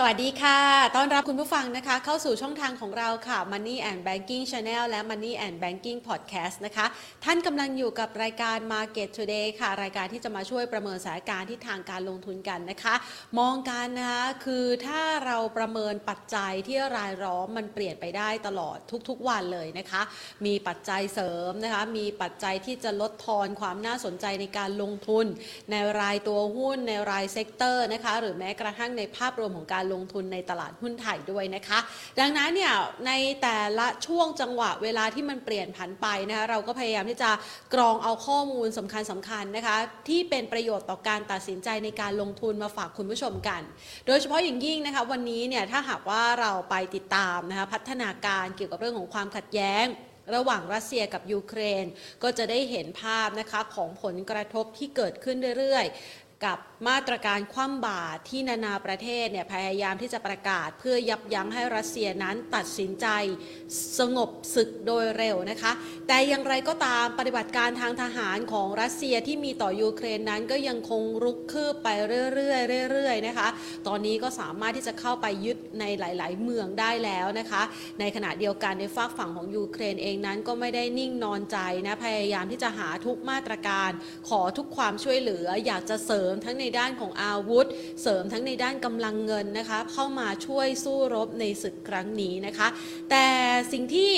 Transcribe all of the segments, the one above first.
สวัสดีค่ะ ต้อนรับคุณผู้ฟังนะคะ เข้าสู่ช่องทางของเราค่ะ Money and Banking Channel และ Money and Banking Podcast นะคะ ท่านกำลังอยู่กับรายการ Market Today ค่ะ รายการที่จะมาช่วยประเมินสถานการณ์ที่ทางการลงทุนกันนะคะ มองกันนะคะ คือถ้าเราประเมินปัจจัยที่รายล้อมมันเปลี่ยนไปได้ตลอดทุกๆวันเลยนะคะ มีปัจจัยเสริมนะคะ มีปัจจัยที่จะลดทอนความน่าสนใจในการลงทุน ในรายตัวหุ้นในราย sector นะคะ หรือแม้กระทั่งในภาพรวมของการลงทุนในตลาดหุ้นไทยด้วยนะคะ ดังนั้นเนี่ยในแต่ละช่วงจังหวะเวลาที่มันเปลี่ยนผันไปนะคะเราก็พยายามที่จะกรองเอาข้อมูลสำคัญสำคัญนะคะ ที่เป็นประโยชน์ต่อการตัดสินใจในการลงทุนมาฝากคุณผู้ชมกัน โดยเฉพาะอย่างยิ่งนะคะวันนี้เนี่ยถ้าหากว่าเราไปติดตามนะคะพัฒนาการเกี่ยวกับเรื่องของความขัดแย้งระหว่างรัสเซียกับยูเครน ก็จะได้เห็นภาพนะคะของผลกระทบที่เกิดขึ้นเรื่อยๆ กับมาตรการคว่ำบาตรที่นานาประเทศเนี่ยพยายามที่จะประกาศ เพื่อยับยั้งให้รัสเซียนั้นตัดสินใจสงบศึกโดยเร็วนะคะ แต่อย่างไรก็ตามปฏิบัติการทางทหารของรัสเซียที่มีต่อยูเครนนั้นก็ยังคงรุกคืบไปเรื่อยๆเรื่อยๆนะคะ ตอนนี้ก็สามารถที่จะเข้าไปยึดในหลาย ๆ เมืองได้แล้วนะคะ ในขณะเดียวกันในฝากฝั่งของยูเครนเองนั้นก็ไม่ได้นิ่งนอนใจนะพยายามที่จะหาทุกมาตรการขอทุกความช่วยเหลืออยากจะเสริมทั้งในด้านของอาวุธ เสริมทั้งในด้านกำลังเงินนะคะเข้ามาช่วยสู้รบในศึกครั้งนี้นะคะ แต่สิ่งที่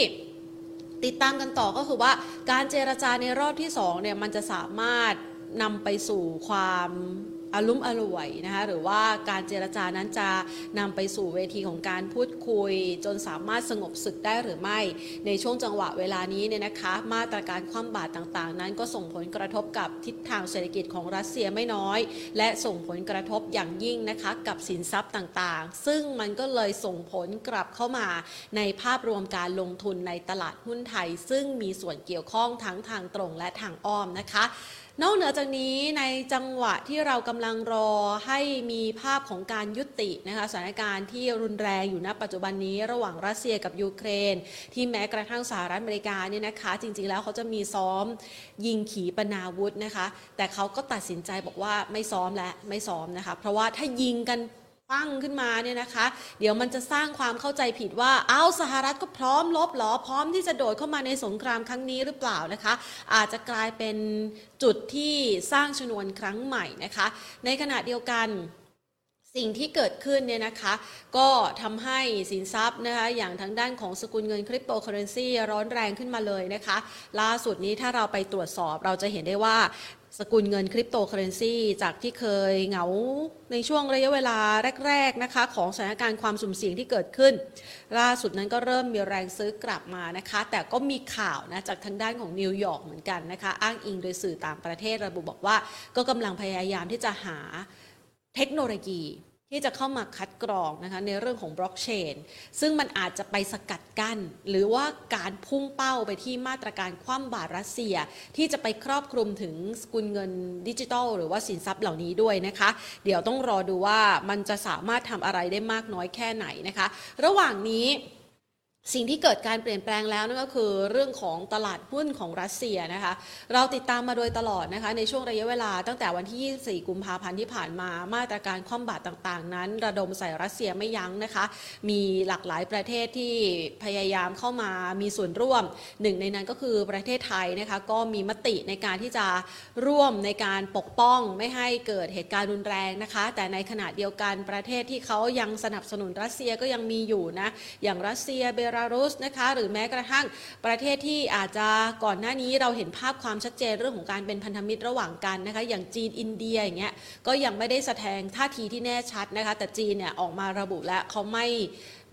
ติดตามกันต่อก็คือว่าการเจรจาในรอบที่2เนี่ยมันจะสามารถนำไปสู่ความ อารุ่มอร่วยนะคะหรือว่าการเจรจานั้นจะนำไปสู่เวทีของการพูดคุย จนสามารถสงบศึกได้หรือไม่ ในช่วงจังหวะเวลานี้เนี่ยนะคะ มาตรการคว่ำบาตรต่างๆ นั้นก็ส่งผลกระทบกับทิศทางเศรษฐกิจของรัสเซียไม่น้อย และส่งผลกระทบอย่างยิ่งนะคะกับสินทรัพย์ต่างๆ ซึ่งมันก็เลยส่งผลกลับเข้ามาในภาพรวมการลงทุนในตลาดหุ้นไทย ซึ่งมีส่วนเกี่ยวข้องทั้งทางตรงและทางอ้อมนะคะ นอกเหนือจากนี้ในจังหวะที่เรากำลังรอให้มีภาพของการยุตินะคะสถานการณ์ที่รุนแรงอยู่ณปัจจุบันนี้ระหว่างรัสเซียกับยูเครน ที่แม้กระทั่งสหรัฐอเมริกาเนี่ยนะคะ จริง ๆ แล้วเขาจะมีซ้อมยิงขีปนาวุธนะคะ แต่เขาก็ตัดสินใจบอกว่าไม่ซ้อมและไม่ซ้อมนะคะ เพราะว่าถ้ายิงกัน ปั้งขึ้นมาเนี่ยนะคะ เดี๋ยวมันจะสร้างความเข้าใจผิดว่าเอาสหรัฐก็พร้อมลบหรอ พร้อมที่จะโดดเข้ามาในสงครามครั้งนี้หรือเปล่านะคะ อาจจะกลายเป็นจุดที่สร้างชนวนครั้งใหม่นะคะ ในขณะเดียวกันสิ่งที่เกิดขึ้นเนี่ยนะคะ ก็ทำให้สินทรัพย์นะคะอย่างทางด้านของสกุลเงินคริปโตเคอร์เรนซีร้อนแรงขึ้นมาเลยนะคะ ล่าสุดนี้ถ้าเราไปตรวจสอบเราจะเห็นได้ว่า สกุลเงินคริปโตเคอร์เรนซีจากที่เคยเหงาในช่วงระยะเวลาแรกๆนะคะของสถานการณ์ความสุ่มเสี่ยงที่เกิดขึ้น ล่าสุดนั้นก็เริ่มมีแรงซื้อกลับมานะคะ แต่ก็มีข่าวนะจากทางด้านของนิวยอร์กเหมือนกันนะคะ อ้างอิงโดยสื่อต่างประเทศระบุบอกว่า ก็กำลังพยายามที่จะหาเทคโนโลยี ที่จะเข้ามาคัดกรองนะคะในเรื่องของบล็อกเชนซึ่งมันอาจจะไปสกัดกั้น หรือว่าการพุ่งเป้าไปที่มาตรการคว่ำบาตรรัสเซีย ที่จะไปครอบคลุมถึงสกุลเงินดิจิทัล หรือว่าสินทรัพย์เหล่านี้ด้วยนะคะ เดี๋ยวต้องรอดูว่ามันจะสามารถทำอะไรได้มากน้อยแค่ไหนนะคะ ระหว่างนี้ สิ่งที่เกิดการเปลี่ยนแปลงแล้วนั่นก็คือเรื่องของตลาดหุ้นของรัสเซียนะคะ เราติดตามมาโดยตลอดนะคะในช่วงระยะเวลาตั้งแต่วันที่ 24 กุมภาพันธ์ที่ผ่านมามาตรการคว่ำบาตรต่างๆ นั้น ระดมใส่รัสเซียไม่ยั้งนะคะ มีหลากหลายประเทศที่พยายามเข้ามามีส่วนร่วม หนึ่งในนั้นก็คือประเทศไทยนะคะก็มีมติในการที่จะร่วมในการปกป้องไม่ให้เกิดเหตุการณ์รุนแรงนะคะ แต่ในขณะเดียวกันประเทศที่เขายังสนับสนุนรัสเซียก็ยังมีอยู่นะอย่างรัสเซียเบลารุสนะคะหรือแม้กระทั่งประเทศที่อาจจะก่อนหน้านี้เราเห็นภาพความชัดเจนเรื่องของการเป็นพันธมิตรระหว่างกันนะคะอย่างจีนอินเดียอย่างเงี้ยก็ยังไม่ได้แสดงท่าทีที่แน่ชัดนะคะแต่จีนเนี่ยออกมาระบุแล้วเขาไม่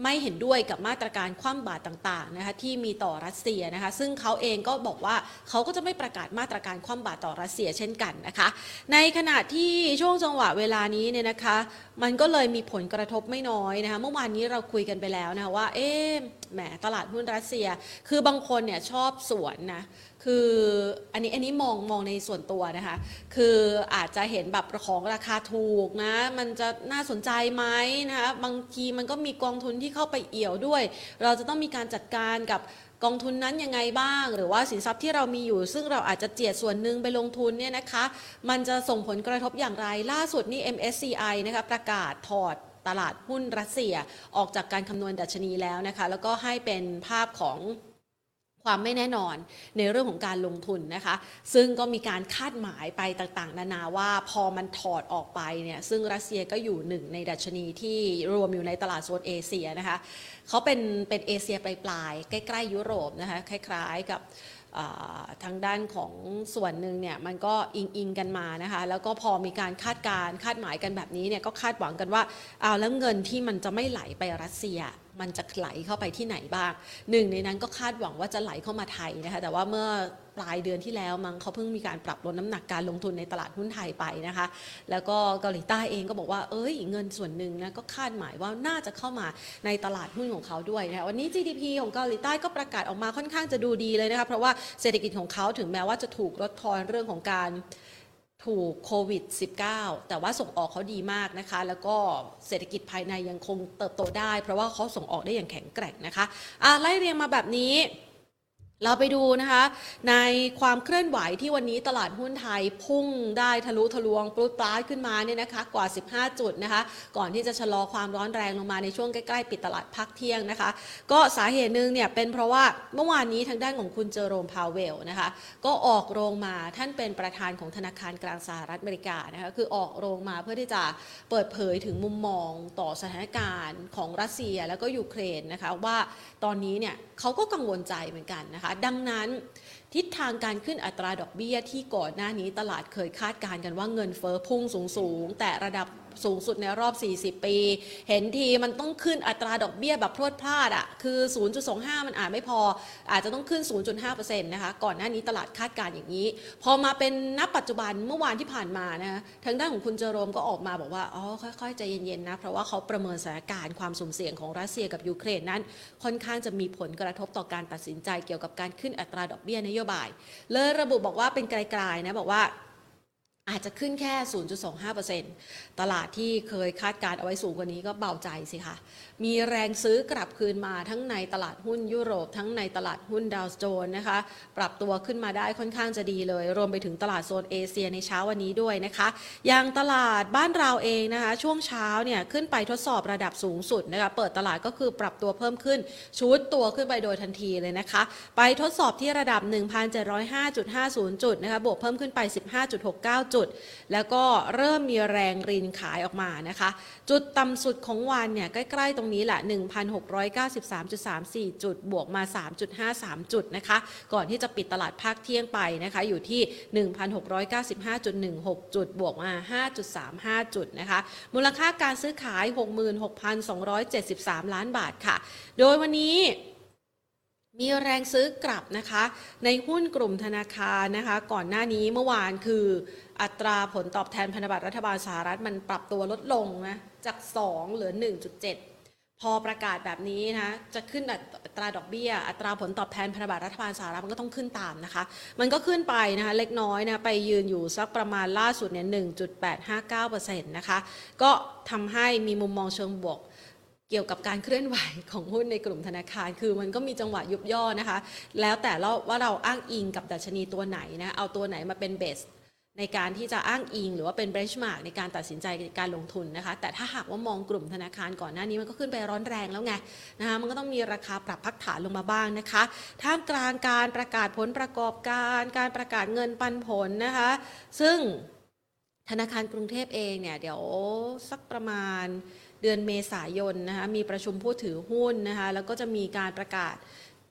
ไม่เห็นด้วยกับมาตรการคว่ำบาตรต่างๆนะคะที่มีต่อรัสเซียนะคะซึ่งเขาเองก็บอกว่าเขาก็จะไม่ประกาศมาตรการคว่ำบาตรต่อรัสเซียเช่นกันนะคะในขณะที่ช่วงจังหวะเวลานี้เนี่ยนะคะมันก็เลยมีผลกระทบไม่น้อยนะคะเมื่อวานนี้เราคุยกันไปแล้วนะคะว่าเอ๊ะแหมตลาดหุ้นรัสเซีย คือบางคนเนี่ยชอบสวนนะ คืออันนี้อันนี้มองมองในส่วนตัวนะคะ คืออาจจะเห็นแบบของราคาถูกนะ มันจะน่าสนใจไหมนะคะบางทีมันก็มีกองทุนที่เข้าไปเอี่ยวด้วย เราจะต้องมีการจัดการกับกองทุนนั้นยังไงบ้าง หรือว่าสินทรัพย์ที่เรามีอยู่ ซึ่งเราอาจจะเจียดส่วนหนึ่งไปลงทุนเนี่ยนะคะ มันจะส่งผลกระทบอย่างไรล่าสุดนี่ MSCI นะคะประกาศถอดตลาดหุ้นรัสเซียออกจากการคำนวณดัชนีแล้วนะคะ แล้วก็ให้เป็นภาพของ ความไม่แน่นอนในเรื่องของการลงทุนนะคะ ซึ่งก็มีการคาดหมายไปต่างๆ นานาว่าพอมันถอดออกไปเนี่ยซึ่งรัสเซียก็อยู่หนึ่งในดัชนีที่รวมอยู่ในตลาดโซนเอเชียนะคะเขาเป็นเป็นเอเชียปลายๆใกล้ ๆ ยุโรปนะคะคล้าย ๆ กับ ทางด้านของส่วนหนึ่งเนี่ยมันก็อิงอิงกันมานะคะแล้วก็พอมีการคาดการคาดหมายกันแบบนี้เนี่ยก็คาดหวังกันว่าเอาแล้วเงินที่มันจะไม่ไหลไปรัสเซียมันจะไหลเข้าไปที่ไหนบ้างหนึ่งในนั้นก็คาดหวังว่าจะไหลเข้ามาไทยนะคะแต่ว่าเมื่อ ปลายเดือนที่แล้วมั้งเขาเพิ่งมีการปรับลดน้ำหนักการลงทุนในตลาดหุ้นไทยไปนะคะ แล้วก็เกาหลีใต้เองก็บอกว่าเอ้ยเงินส่วนหนึ่งนะก็คาดหมายว่าน่าจะเข้ามาในตลาดหุ้นของเขาด้วยนะวันนี้ GDP ของเกาหลีใต้ก็ประกาศออกมาค่อนข้างจะดูดีเลยนะคะเพราะว่าเศรษฐกิจของเขาถึงแม้ว่าจะถูกลดทอนเรื่องของการถูกโควิด -19 แต่ว่าส่งออกเขาดีมากนะคะ แล้วก็เศรษฐกิจภายในยังคงเติบโตได้ เพราะว่าเขาส่งออกได้อย่างแข็งแกร่งนะคะอะไล่เรียงมาแบบนี้ เราไปดูนะคะในความเคลื่อนไหวที่วันนี้ตลาดหุ้นไทยพุ่งได้ทะลุทะลวงปลุดปลาดขึ้นมาเนี่ยนะคะกว่า 15 จุดนะคะ ก่อนที่จะชะลอความร้อนแรงลงมาในช่วงใกล้ๆ ปิดตลาดพักเที่ยงนะคะ ก็สาเหตุหนึ่งเนี่ยเป็นเพราะว่าเมื่อวานนี้ทางด้านของคุณเจอโรมพาวเวลนะคะ ก็ออกโรงมาท่านเป็นประธานของธนาคารกลางสหรัฐอเมริกานะคะคือออกโรงมาเพื่อที่จะเปิดเผยถึงมุมมองต่อสถานการณ์ของรัสเซียแล้วก็ยูเครนนะคะว่าตอนนี้เนี่ยเขาก็กังวลใจเหมือนกันนะคะดังนั้น ทิศทางการขึ้นอัตราดอกเบี้ยที่ก่อนหน้านี้ตลาดเคยคาดการณ์กันว่าเงินเฟอ้อพุ่งสูง ๆ แต่ระดับ สูงสุดในรอบ 40 ปี เห็นทีมันต้องขึ้นอัตราดอกเบี้ยแบบพรวดพลาดอะ่ะคือ 0.25 มันอาจไม่พอ อาจจะต้องขึ้น 0.5%นะคะก่อนหน้านี้ตลาดคาดการณ์อย่างนี้ พอมาเป็นนับปัจจุบันเมื่อวานที่ผ่านมานะทางด้านของคุณเจอโรมก็ออกมาบอกว่าอ๋อค่อยๆใจเย็นๆนะเพราะว่าเขาประเมินสถานการณ์ความสุ่มเสี่ยงของรัสเซียกับยูเครนนั้น ค่อนข้างจะมีผลกระทบต่อการตัดสินใจเกี่ยวกับการขึ้นอัตราดอกเบี้ยนโยบาย เลยระบุบอกว่าเป็นไกลๆนะบอกว่า อาจจะขึ้นแค่ 0.25%ตลาดที่เคยคาดการเอาไว้สูงกว่านี้ก็เบาใจสิคะ มีแรงซื้อกลับคืนมาทั้งในตลาดหุ้นยุโรป ทั้งในตลาดหุ้นดาวโจนส์นะคะ ปรับตัวขึ้นมาได้ค่อนข้างจะดีเลย รวมไปถึงตลาดโซนเอเชียในเช้าวันนี้ด้วยนะคะอย่างตลาดบ้านเราเองนะคะ ช่วงเช้าเนี่ยขึ้นไปทดสอบระดับสูงสุดนะคะเปิดตลาดก็คือปรับตัวเพิ่มขึ้น ชุดตัวขึ้นไปโดยทันทีเลยนะคะ ไปทดสอบที่ระดับ 1,705.50 จุดนะคะบวกเพิ่มขึ้นไป 15.69 จุด แล้วก็เริ่มมีแรงรินขายออกมานะคะ จุดต่ำสุดของวันเนี่ยใกล้ๆตรงนี้แหละ 1,693.34 จุด บวกมา 3.53 จุดนะคะ ก่อนที่จะปิดตลาดภาคเที่ยงไปนะคะ อยู่ที่ 1,695.16 จุด บวกมา 5.35 จุดนะคะ มูลค่าการซื้อขาย 66,273 ล้านบาทค่ะ โดยวันนี้มีแรงซื้อกลับนะคะ ในหุ้นกลุ่มธนาคารนะคะ ก่อนหน้านี้เมื่อวานคืออัตราผลตอบแทนพันธบัตรรัฐบาลสหรัฐมันปรับตัวลดลงนะ จาก 2 เหลือ 1.7 พอประกาศแบบนี้นะจะขึ้นอัตราดอกเบี้ย อัตราผลตอบแทนพันธบัตรรัฐบาลสหรัฐมันก็ต้องขึ้นตามนะคะ มันก็ขึ้นไปนะคะเล็กน้อยนะไปยืนอยู่สักประมาณล่าสุดเนี่ย1.859%นะคะก็ทำให้มีมุมมองเชิงบวกเกี่ยวกับการเคลื่อนไหวของหุ้นในกลุ่มธนาคาร คือมันก็มีจังหวะยุบย่อนะคะ แล้วแต่เราว่าเราอ้างอิงกับดัชนีตัวไหนนะ เอาตัวไหนมาเป็นเบส ในการที่จะอ้างอิง หรือว่าเป็นเบรชมาร์กในการตัดสินใจการลงทุนนะคะ แต่ถ้าหากว่ามองกลุ่มธนาคารก่อนหน้านี้มันก็ขึ้นไปร้อนแรงแล้วไงนะคะมันก็ต้องมีราคาปรับพักฐานลงมาบ้างนะคะท่ามกลางการประกาศผลประกอบการ การประกาศเงินปันผลนะคะ ซึ่งธนาคารกรุงเทพเองเนี่ยเดี๋ยวสักประมาณเดือนเมษายนนะคะมีประชุมผู้ถือหุ้นนะคะแล้วก็จะมีการประกาศ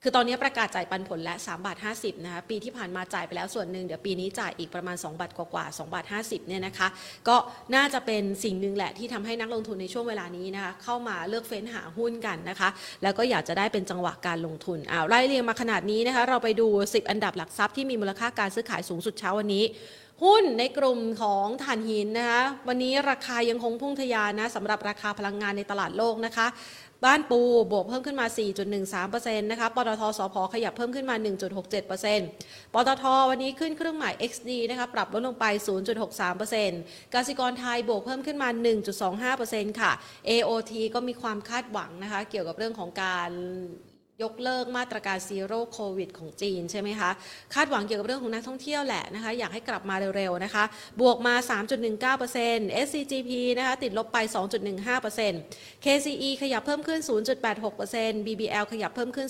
คือตอนนี้ประกาศจ่ายปันผลและ3บาท50นะคะปีที่ผ่านมาจ่ายไปแล้วส่วนหนึ่งเดี๋ยวปีนี้จ่ายอีกประมาณ 2 บาทกว่าๆ2บาท50เนี่ยนะคะก็น่าจะเป็นสิ่งหนึ่งแหละที่ทำให้นักลงทุนในช่วงเวลานี้นะคะเข้ามาเลือกเฟ้นหาหุ้นกันนะคะแล้วก็อยากจะได้เป็นจังหวะการลงทุนอ้าวไล่เรียงมาขนาดนี้นะคะเราไปดู 10 อันดับหลักทรัพย์ที่มีมูลค่าการซื้อขายสูงสุดเช้าวันนี้หุ้นในกลุ่มของถ่านหินนะคะวันนี้ราคายังคงพุ่งทะยานนะสำหรับราคาพลังงานในตลาดโลกนะคะ บ้านปูบวกเพิ่มขึ้นมา 4.13%นะคะปตทสพขยับเพิ่มขึ้นมา 1.67%ปตทวันนี้ขึ้นเครื่องหมาย XD นะคะปรับลดลงไป 0.63%กสิกรไทยบวกเพิ่มขึ้นมา 1.25%ค่ะ AOT ก็มีความคาดหวังนะคะเกี่ยวกับเรื่องของการ ยกเลิกมาตรการซีโร่โควิดของจีนใช่ไหมคะ คาดหวังเกี่ยวกับเรื่องของนักท่องเที่ยวแหละนะคะ อยากให้กลับมาเร็วๆนะคะ บวกมา 3.19% SCGP นะคะ ติดลบไป 2.15% KCE ขยับเพิ่มขึ้น 0.86% BBL ขยับเพิ่มขึ้น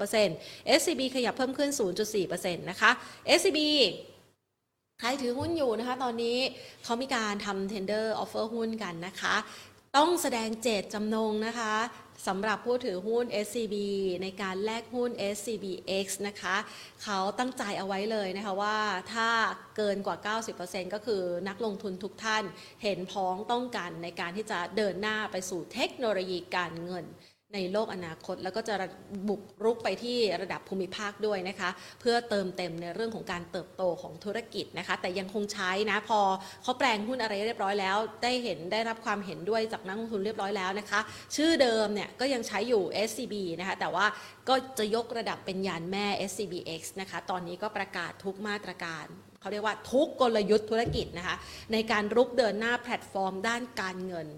2.23% SCB ขยับเพิ่มขึ้น 0.4%นะคะ SCB ใครถือหุ้นอยู่นะคะ ตอนนี้เขามีการทำ tender offer หุ้นกันนะคะ ต้องแสดงเจตจำนงนะคะ สำหรับผู้ถือหุ้น SCB ในการแลกหุ้น SCBX นะคะเขาตั้งใจเอาไว้เลยนะคะว่าถ้าเกินกว่า 90%ก็คือนักลงทุนทุกท่านเห็นพ้องต้องกันในการที่จะเดินหน้าไปสู่เทคโนโลยีการเงิน ในโลกอนาคต แล้วก็จะบุกรุกไปที่ระดับภูมิภาคด้วยนะคะ เพื่อเติมเต็มในเรื่องของการเติบโตของธุรกิจนะคะ แต่ยังคงใช้นะพอเขาแปลงหุ้นอะไรเรียบร้อยแล้ว ได้เห็นได้รับความเห็นด้วยจากนักลงทุนเรียบร้อยแล้วนะคะ ชื่อเดิมเนี่ยก็ยังใช้อยู่ SCB นะคะแต่ว่าก็จะยกระดับเป็นยานแม่ SCBX นะคะตอนนี้ก็ประกาศทุกมาตรการเขาเรียกว่าทุกกลยุทธ์ธุรกิจนะคะในการรุกเดินหน้าแพลตฟอร์มด้านการเงิน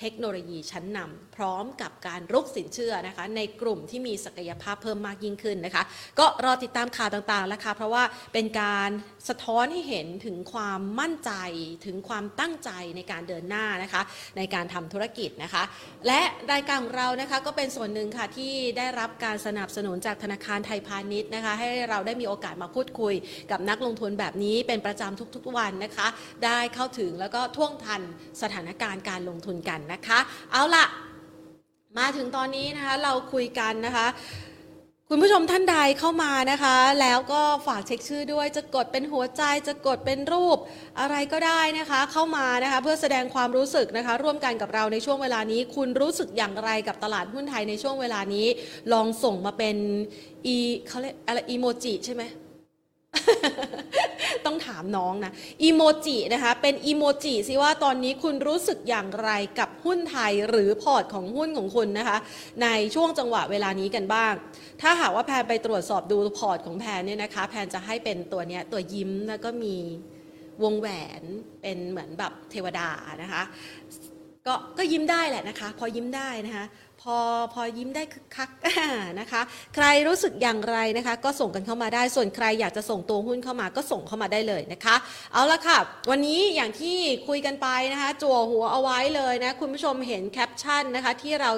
เทคโนโลยีชั้นนำพร้อมกับการรุกสินเชื่อนะคะ ในกลุ่มที่มีศักยภาพเพิ่มมากยิ่งขึ้นนะคะ ก็รอติดตามข่าวต่างๆแล้วค่ะเพราะว่าเป็นการสะท้อนให้เห็นถึงความมั่นใจถึงความตั้งใจในการเดินหน้านะคะ ในการทำธุรกิจนะคะ และรายการของเรานะคะก็เป็นส่วนหนึ่งค่ะที่ได้รับการสนับสนุนจากธนาคารไทยพาณิชย์นะคะ ให้เราได้มีโอกาสมาพูดคุย กับนักลงทุนแบบนี้เป็นประจำทุกๆวันนะคะ ได้เข้าถึงแล้วก็ท่วงทันสถานการณ์การลงทุนกันนะคะ เอาละมาถึงตอนนี้นะคะเราคุยกันนะคะคุณผู้ชมท่านใดเข้ามานะคะ แล้วก็ฝากเช็คชื่อด้วยจะกดเป็นหัวใจจะกดเป็นรูปอะไรก็ได้นะคะ เข้ามานะคะ เพื่อแสดงความรู้สึกนะคะ ร่วมกันกับเราในช่วงเวลานี้ คุณรู้สึกอย่างไรกับตลาดหุ้นไทยในช่วงเวลานี้ ลองส่งมาเป็นอีเขาเรียกอะไรอีโมจิใช่ไหม ต้องถามน้องนะอีโมจินะคะเป็นอีโมจิสิว่าตอนนี้คุณรู้สึกอย่างไรกับหุ้นไทยหรือพอร์ตของหุ้นของคุณนะคะ ในช่วงจังหวะเวลานี้กันบ้าง ถ้าหากว่าแพนไปตรวจสอบดูพอร์ตของแพนเนี่ยนะคะ แพนจะให้เป็นตัวเนี้ยตัวยิ้มแล้วก็มีวงแหวนเป็นเหมือนแบบเทวดานะคะ ก็ก็ยิ้มได้แหละนะคะ พอยิ้มได้นะคะ พอพอยิ้มได้คึกคักนะคะ ใครรู้สึกอย่างไรนะคะ ก็ส่งกันเข้ามาได้ ส่วนใครอยากจะส่งตัวหุ้นเข้ามาก็ส่งเข้ามาได้เลยนะคะ เอาละค่ะ วันนี้อย่างที่คุยกันไปนะคะ จั่วหัวเอาไว้เลยนะ คุณผู้ชมเห็นแคปชั่นนะคะ ที่เรา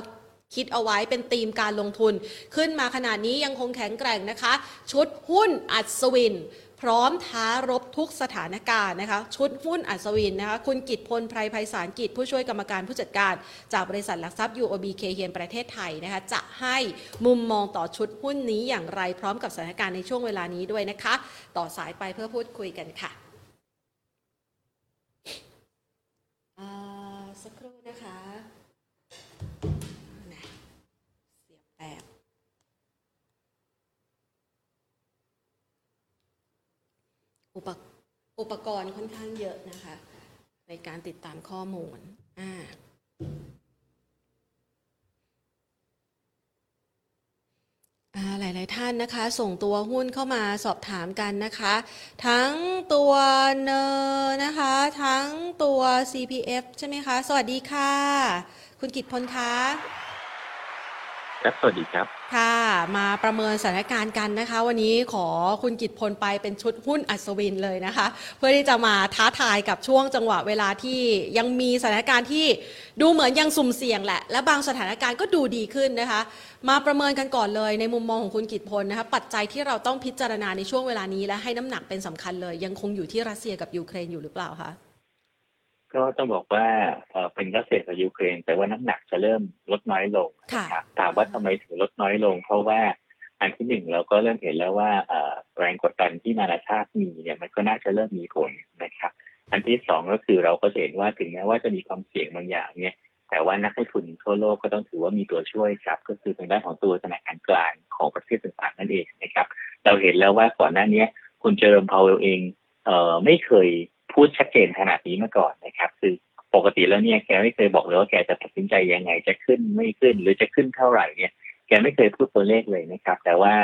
คิดเอาไว้เป็นธีมการลงทุน ขึ้นมาขนาดนี้ยังคงแข็งแกร่งนะคะ ชุดหุ้นอัศวิน พร้อมท้ารบทุกสถานการณ์นะคะชุดหุ้นอัศวินนะคะคุณกิตพลไพรไพศาลกิจผู้ช่วยกรรมการผู้จัดการ จากบริษัทหลักทรัพย์ UOB เคเฮียนประเทศไทยนะคะจะให้มุมมองต่อชุดหุ้นนี้อย่างไรพร้อมกับสถานการณ์ในช่วงเวลานี้ด้วยนะคะ ต่อสายไปเพื่อพูดคุยกันค่ะสักครู่นะคะเสียบแตก อุปก อุปกรณ์ค่อนข้างเยอะนะคะ ในการติดตามข้อมูลอ่าอ่าหลาย ๆ ท่านนะคะ ส่งตัวหุ้นเข้ามาสอบถามกันนะคะ ทั้งตัวเนอร์นะคะ ทั้งตัว CPF ใช่ไหมคะ สวัสดีค่ะ คุณกิตพลคะ ครับสวัสดีครับค่ะ มาประเมินสถานการณ์กันนะคะ วันนี้ขอคุณกิตพลไปเป็นชุดหุ้นอัศวินเลยนะคะ เพื่อที่จะมาท้าทายกับช่วงจังหวะเวลาที่ยังมีสถานการณ์ที่ดูเหมือนยังสุ่มเสี่ยงแหละ และบางสถานการณ์ก็ดูดีขึ้นนะคะ มาประเมินกันก่อนเลยในมุมมองของคุณกิตพลนะคะปัจจัยที่เราต้องพิจารณาในช่วงเวลานี้และให้น้ำหนักเป็นสำคัญเลย ยังคงอยู่ที่รัสเซียกับยูเครนอยู่หรือเปล่าคะ ก็ต้องบอกว่าเอ่อเป็นรัสเซียกับยูเครน แต่ว่าน้ำหนักจะเริ่มลดน้อยลงค่ะครับถามว่าทำไมถึงลดน้อยลง เพราะว่าอันที่หนึ่งเราก็เริ่มเห็นแล้วว่าเอ่อแรงกดดันที่นานาชาติมีเนี่ยมันก็น่าจะเริ่มมีผลนะครับ อันที่สองก็คือเราก็จะเห็นว่าถึงแม้ว่าจะมีความเสี่ยงบางอย่างเนี่ย แต่ว่านักลงทุนทั่วโลกก็ต้องถือว่ามีตัวช่วยครับ ก็คือทางด้านของตัวธนาคารกลางของประเทศต่างๆนั่นเองนะครับ เราเห็นแล้วว่าก่อนหน้านี้คุณเจอร์มพาวเวลเองเอ่อไม่เคย พูดชัดเจนขนาดนี้มาก่อนนะครับ คือปกติแล้วเนี่ยแกไม่เคยบอกเลยว่าแกจะตัดสินใจยังไง จะขึ้นไม่ขึ้นหรือจะขึ้นเท่าไหร่เนี่ย แกไม่เคยพูดตัวเลขเลยนะครับ แต่ว่า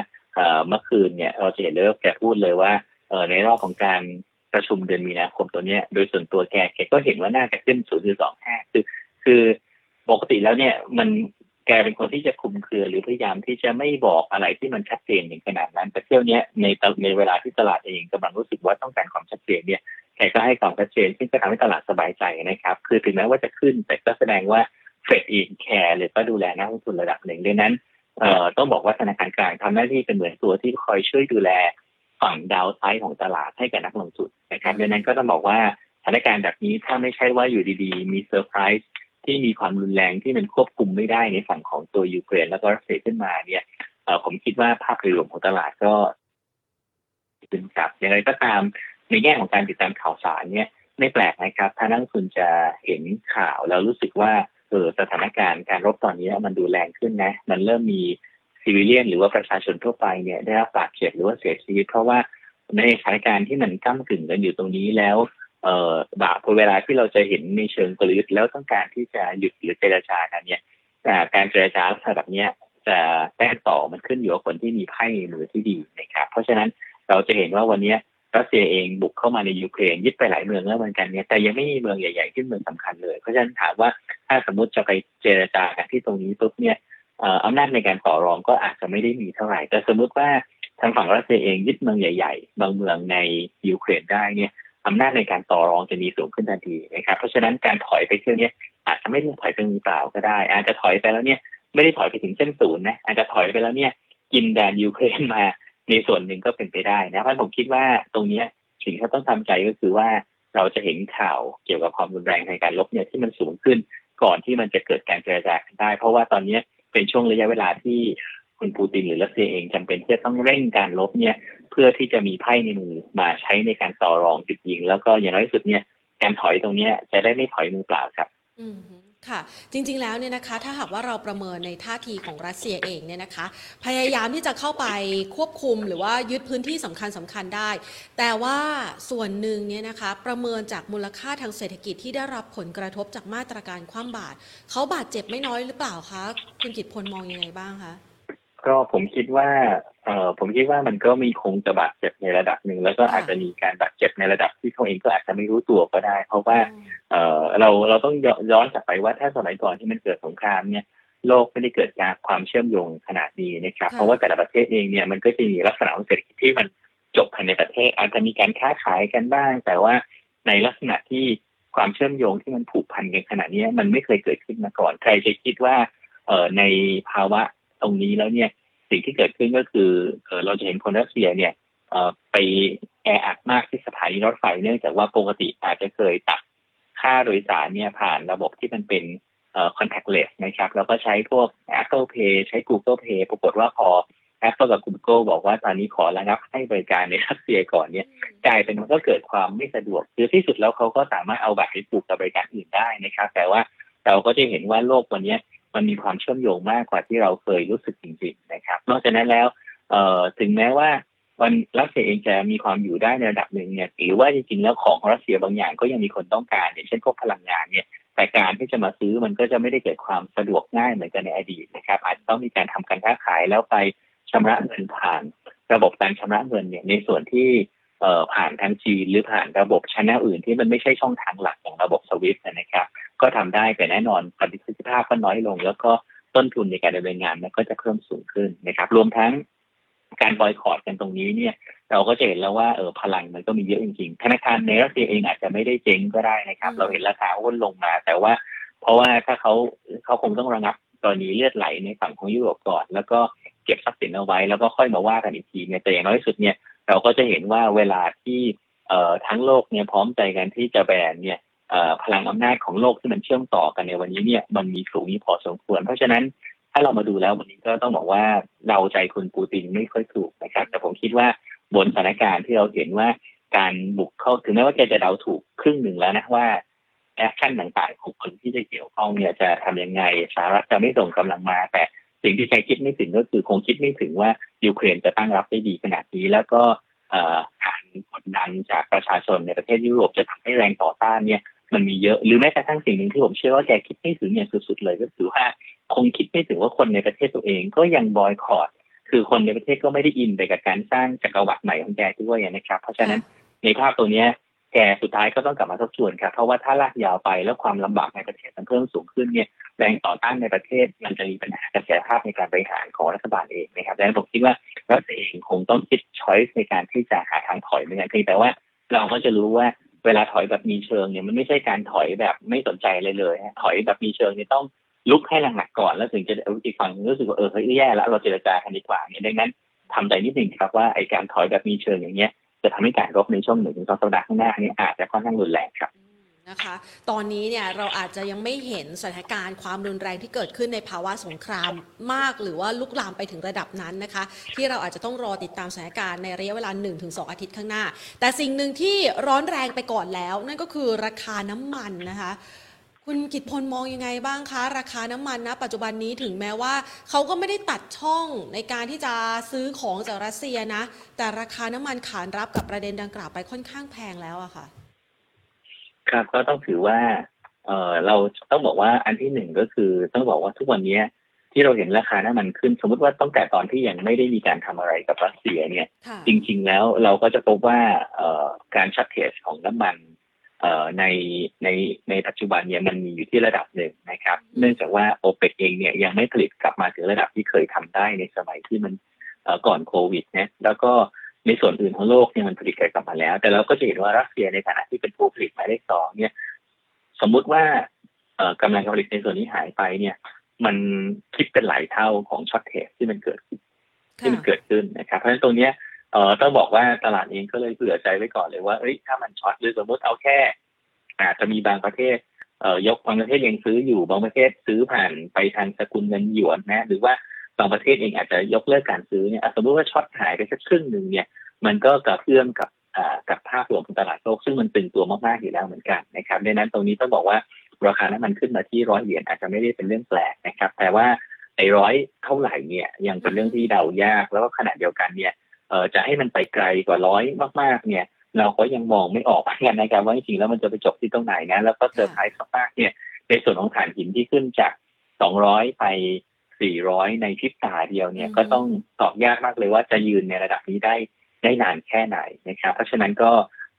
เมื่อคืนเนี่ยเราจะเห็นเลยว่าแกพูดเลยว่าเอในรอบของการประชุมเดือนมีนาคมตัวเนี้ย โดยส่วนตัวแกแกก็เห็นว่าน่าจะขึ้น 0.25 คือ คือปกติแล้วเนี่ยมันแกเป็นคนที่จะคุมเครือหรือพยายามที่จะไม่บอกอะไรที่มันชัดเจนอย่างขนาดนั้น แต่เที่ยวนี้ในในเวลาที่ตลาดเองกำลังรู้สึกว่าต้องการความชัดเจนเนี่ย แกก็ให้ความชัดเจนซึ่งก็ทำให้ตลาดสบายใจนะครับ คือถึงแม้ว่าจะขึ้น แต่ก็แสดงว่าเฟดเองแคร์หรือก็ดูแลนักลงทุนระดับหนึ่งดังนั้นเอ่อต้องบอกว่าธนาคารกลางทำหน้าที่เป็นเหมือนตัวที่คอยช่วยดูแลฝั่ง downside ของตลาดให้กับนักลงทุนนะครับดังนั้นก็ต้องบอกว่าสถานการณ์แบบนี้ถ้าไม่ใช่ว่าอยู่ดีๆ มีเซอร์ไพรส์ที่มีความรุนแรงที่มันควบคุมไม่ได้ในฝั่งของตัวยูเครนแล้วก็รัสเซียขึ้นมาเนี่ยผมคิดว่าภาพรวมของตลาดก็ขึ้นครับอย่างไรก็ตาม ในแง่ของการติดตามข่าวสารเนี่ยไม่แปลกนะครับ ถ้านักทุนจะเห็นข่าวแล้วรู้สึกว่าเออสถานการณ์การรบตอนนี้มันดูแรงขึ้นนะ มันเริ่มมีซีวิเลียนหรือว่าประชาชนทั่วไปเนี่ยได้รับบาดเจ็บหรือว่าเสียชีวิต เพราะว่าในสถานการณ์ที่มันก้ากึ่งกันอยู่ตรงนี้แล้วเอ่อบาพอเวลาที่เราจะเห็นในเชิงกลยุทธ์แล้วต้องการที่จะหยุดหรือเจรจากันเนี่ยแต่การเจรจาลักษณะแบบนี้จะแต้ต่อมันขึ้นอยู่กับคนที่มีไพ่มือที่ดีนะครับ เพราะฉะนั้นเราจะเห็นว่าวันนี้ รัสเซียเองบุกเข้ามาในยูเครนยึดไปหลายเมืองแล้วเหมือนกันเนี่ยแต่ยังไม่มีเมืองใหญ่ๆที่เมืองสำคัญเลยเพราะฉะนั้นถามว่าถ้าสมมติจะไปเจรจากันที่ตรงนี้ปุ๊บเนี่ยอำนาจในการต่อรองก็อาจจะไม่ได้มีเท่าไหร่ แต่สมมติว่าทางฝั่งรัสเซียเองยึดเมืองใหญ่ๆ บางเมืองในยูเครนได้เนี่ยอำนาจในการต่อรองจะมีสูงขึ้นทันทีนะครับ เพราะฉะนั้นการถอยไปเที่ยวนี้อาจจะไม่ต้องถอยไปมือเปล่าก็ได้ อาจจะถอยไปแล้วเนี่ยไม่ได้ถอยไปถึงเส้นศูนย์นะอาจจะถอยไปแล้วเนี่ยกินแดนยูเครนมา ในส่วนหนึ่งก็เป็นไปได้นะเพราะผมคิดว่าตรงนี้สิ่งที่ต้องทำใจก็คือว่าเราจะเห็นข่าวเกี่ยวกับความรุนแรงในการลบเนี่ยที่มันสูงขึ้นก่อนที่มันจะเกิดการเจรจากันได้ เพราะว่าตอนนี้เป็นช่วงระยะเวลาที่คุณปูตินหรือรัสเซียเองจำเป็นที่จะต้องเร่งการลบเนี่ย เพื่อที่จะมีไพ่ในมือมาใช้ในการต่อรองจุดยิง แล้วก็อย่างน้อยสุดเนี่ยการถอยตรงนี้จะได้ไม่ถอยมือเปล่าครับอืม ค่ะ จริงๆแล้วเนี่ยนะคะถ้าหากว่าเราประเมินในท่าทีของรัสเซียเองเนี่ยนะคะ พยายามที่จะเข้าไปควบคุมหรือว่ายึดพื้นที่สำคัญสำคัญได้ แต่ว่าส่วนหนึ่งเนี่ยนะคะประเมินจากมูลค่าทางเศรษฐกิจที่ได้รับผลกระทบจากมาตรการคว่ำบาตรเขาบาดเจ็บไม่น้อยหรือเปล่าคะคุณกิตพลมองยังไงบ้างคะก็ผมคิดว่า อ่อผมคิดว่ามันก็มีคงจะบาดเจ็บในระดับหนึ่งแล้วก็อาจจะมีการบาดเจ็บในระดับที่เขาเองก็อาจจะไม่รู้ตัวก็ได้ เพราะว่าเอ่อเราเราต้องย้อนกลับไปว่าถ้าสมัยก่อนที่มันเกิดสงครามเนี่ยโลกไม่ได้เกิดจากความเชื่อมโยงขนาดนี้นะครับเพราะว่าแต่ละประเทศเองเนี่ยมันก็จะมีลักษณะของเศรษฐกิจที่มันจบภายในประเทศ อาจจะมีการค้าขายกันบ้าง แต่ว่าในลักษณะที่ความเชื่อมโยงที่มันผูกพันกันขนาดนี้มันไม่เคยเกิดขึ้นมาก่อนใครจะคิดว่าเอ่อในภาวะตรงนี้แล้วเนี่ย สิ่งที่เกิดขึ้นก็คือเออเราจะเห็นคนรัสเซียเนี่ยเอ่อไปแออัดมากที่สถานีรถไฟเนื่องจากว่าปกติอาจจะเคยตัดค่าโดยสารเนี่ยผ่านระบบที่มันเป็นเอ่อ contactless นะครับ แล้วก็ใช้พวก Apple Pay ใช้ Google Pay ปรากฏว่าพอ Apple กับ Google บอกว่าตอนนี้ขอระงับให้บริการในรัสเซียก่อนเนี่ยกลายเป็นมันก็เกิดความไม่สะดวก คือที่สุดแล้วเขาก็สามารถเอาบัตรไปผูกกับบริการอื่นได้นะครับ แต่ว่าเราก็จะเห็นว่าโลกวันนี้ มันมีความเชื่อมโยงมากกว่าที่เราเคยรู้สึกจริงๆนะครับ นอกจากนั้นแล้วเอ่อถึงแม้ว่าวันรัสเซียเองจะมีความอยู่ได้ในระดับหนึ่งเนี่ยหรือว่าจริงๆแล้วของรัสเซียบางอย่างก็ยังมีคนต้องการอย่างเช่นพวกพลังงานเนี่ยแต่การที่จะมาซื้อมันก็จะไม่ได้เกิดความสะดวกง่ายเหมือนกันในอดีตนะครับ อาจจะต้องมีการทำการค้าขายแล้วไปชำระเงินผ่าน ระบบการชำระเงินเนี่ยในส่วนที่ เอ่อผ่านทางจีนหรือผ่านระบบชแนลอื่นที่มันไม่ใช่ช่องทางหลักของระบบสวิฟต์นะครับ ก็ทำได้แต่แน่นอนประสิทธิภาพก็น้อยลง แล้วก็ต้นทุนในการดำเนินงานมันก็จะเพิ่มสูงขึ้นนะครับ รวมทั้งการบอยคอรดกันตรงนี้เนี่ย เราก็จะเห็นแล้วว่าเออพลังมันก็มีเยอะจริงๆธนาคารในรัสเซียเองอาจจะไม่ได้เจ๊งก็ได้นะครับ เราเห็นราคาหุ้นลงมา แต่ว่า เพราะว่าถ้าเขาเขาคงต้องระงับกรณีเลือดไหลในฝั่งของยุโรปก่อน แล้วก็เก็บทรัพย์สินเอาไว้แล้วก็ค่อยมาว่ากันอีกทีเนี่ยแต่อย่างน้อยที่สุดเนี่ย เราก็จะเห็นว่าเวลาที่เอ่อทั้งโลกเนี่ยพร้อมใจกันที่จะแบนเนี่ยพลังอำนาจของโลกที่มันเชื่อมต่อกันในวันนี้เนี่ยมันมีสูงนี้พอสมควร เพราะฉะนั้นถ้าเรามาดูแล้ววันนี้ก็ต้องบอกว่าเราใจคุณปูตินไม่ค่อยถูกนะครับ แต่ผมคิดว่าบนสถานการณ์ที่เราเห็นว่าการบุกเข้าถึงแม้ว่าแกจะเดาถูกครึ่งหนึ่งแล้วนะว่าแอคชั่นต่างๆของคนที่จะเกี่ยวข้องเนี่ยจะทำยังไงสหรัฐจะไม่ส่งกำลังมาแต่ สิ่งที่ใครคิดไม่ถึงก็คือคงคิดไม่ถึงว่ายูเครนจะตั้งรับได้ดีขนาดนี้ แล้วก็การกดดันจากประชาชนในประเทศยุโรปจะทำให้แรงต่อต้านเนี่ยมันมีเยอะหรือแม้กระทั่งสิ่งหนึ่งที่ผมเชื่อว่าแกคิดไม่ถึงอย่างสุดๆเลยก็คือว่าคงคิดไม่ถึงว่าคนในประเทศตัวเองก็ยังบอยคอรดคือคนในประเทศก็ไม่ได้อินไปกับการสร้างจักรวรรดิใหม่ของแกด้วยนะครับ เพราะฉะนั้นในภาพตัวเนี้ย แต่สุดท้ายก็ต้องกลับมาทบทวนครับเพราะว่าถ้าลากยาวไปแล้วความลำบากในประเทศมันเพิ่มสูงขึ้นเนี่ยแรงต่อต้านในประเทศมันจะมีปัญหากระแสภาพในการบริหารของรัฐบาลเองนะครับดังนั้นผมคิดว่ารัฐเองคงต้องคิดช้อยส์ในการที่จะหาทางถอยเหมือนกันเพียงแต่ว่าเราก็จะรู้ว่าเวลาถอยแบบมีเชิงเนี่ยมันไม่ใช่การถอยแบบไม่สนใจเลยเลย ถอยแบบมีเชิงเนี่ยต้องลุกให้หนักๆก่อนแล้วถึงจะอีกฝั่งรู้สึกว่าเออเฮ้ยแย่แล้วเราเจรจากันดีกว่าเนี่ยดังนั้นทำใจนิดหนึ่งครับว่าไอการถอยแบบมีเชิงอย่างเงี้ย จะทำให้การรบในช่วงหนึ่งถึงสองสัปดาห์ข้างหน้านี้อาจจะค่อนข้างรุนแรงครับนะคะตอนนี้เนี่ยเราอาจจะยังไม่เห็นสถานการณ์ความรุนแรงที่เกิดขึ้นในภาวะสงครามมาก หรือว่าลุกลามไปถึงระดับนั้นนะคะ ที่เราอาจจะต้องรอติดตามสถานการณ์ในระยะเวลา 1-2 อาทิตย์ข้างหน้า แต่สิ่งหนึ่งที่ร้อนแรงไปก่อนแล้ว นั่นก็คือราคาน้ำมันนะคะ คุณกิตพลมองยังไงบ้างคะ ราคาน้ำมันนะ ปัจจุบันนี้ถึงแม้ว่า เขาก็ไม่ได้ตัดช่องในการที่จะซื้อของจากรัสเซียนะ แต่ราคาน้ำมันขานรับกับประเด็นดังกล่าวไปค่อนข้างแพงแล้วอะค่ะ ครับก็ต้องถือว่าเออเราต้องบอกว่าอันที่หนึ่งก็คือต้องบอกว่าทุกวันนี้ที่เราเห็นราคาน้ำมันขึ้น สมมติว่าตั้งแต่ตอนที่ยังไม่ได้มีการทำอะไรกับรัสเซียเนี่ยค่ะจริง ๆ แล้วเราก็จะพบว่าเอ่อการ shortage ของน้ำมันเอ่อ ในในในปัจจุบันเนี่ยมันมีอยู่ที่ระดับหนึ่งนะครับอืมเนื่องจากว่าโอเปกเองเนี่ยยังไม่ผลิตกลับมาถึงระดับที่เคยทำได้ในสมัยที่มันเอ่อก่อนโควิดนะแล้วก็ในส่วนอื่นของโลกเนี่ยมันผลิตกลับมาแล้ว แต่เราก็จะเห็นว่ารัสเซียในฐานะที่เป็นผู้ผลิตหมายเลขสองเนี่ย สมมุติว่าเอ่อกำลังการผลิตในส่วนนี้หายไปเนี่ย มันคิดเป็นหลายเท่าของ shortage ที่มันเกิดขึ้นที่มันเกิดขึ้นนะครับ เพราะฉะนั้นตรงเนี้ย เอ่อต้องบอกว่าตลาดเองก็เลยเผื่อใจไว้ก่อนเลยว่าเอ้ยถ้ามัน short หรือสมมติเอาแค่ อาจจะมีบางประเทศเอ่อยกบางประเทศยังซื้ออยู่บางประเทศซื้อผ่านไปทางสกุลเงินหยวนนะ หรือว่าบางประเทศเองอาจจะยกเลิกการซื้อเนี่ยสมมติว่า short หายไปสักครึ่งหนึ่งเนี่ย มันก็กระเพื่อมกับอ่ากับภาพรวมของตลาดโลกซึ่งมันตึงตัวมากๆอยู่แล้วเหมือนกันนะครับดังนั้นตรงนี้ต้องบอกว่าราคาน้ำมันขึ้นมาที่ร้อยเหรียญอาจจะไม่ได้เป็นเรื่องแปลกนะครับ แต่ว่าไอ้ร้อยเท่าไหร่เนี่ยยังเป็นเรื่องที่เดายากแล้วก็ขณะเดียวกันเนี่ย เออจะให้มันไปไกลกว่าร้อยมากๆ เนี่ย เราก็ยังมองไม่ออกเหมือนกันนะครับว่าจริงๆแล้วมันจะไปจบที่ตรงไหนนะแล้วก็เซอร์ไพรส์มากๆเนี่ยในส่วนของฐานหินที่ขึ้นจาก200ไป400ในพริบตาเดียวเนี่ยอืมก็ต้องตอบยากมากเลยว่าจะยืนในระดับนี้ได้ได้นานแค่ไหนนะครับเพราะฉะนั้นก็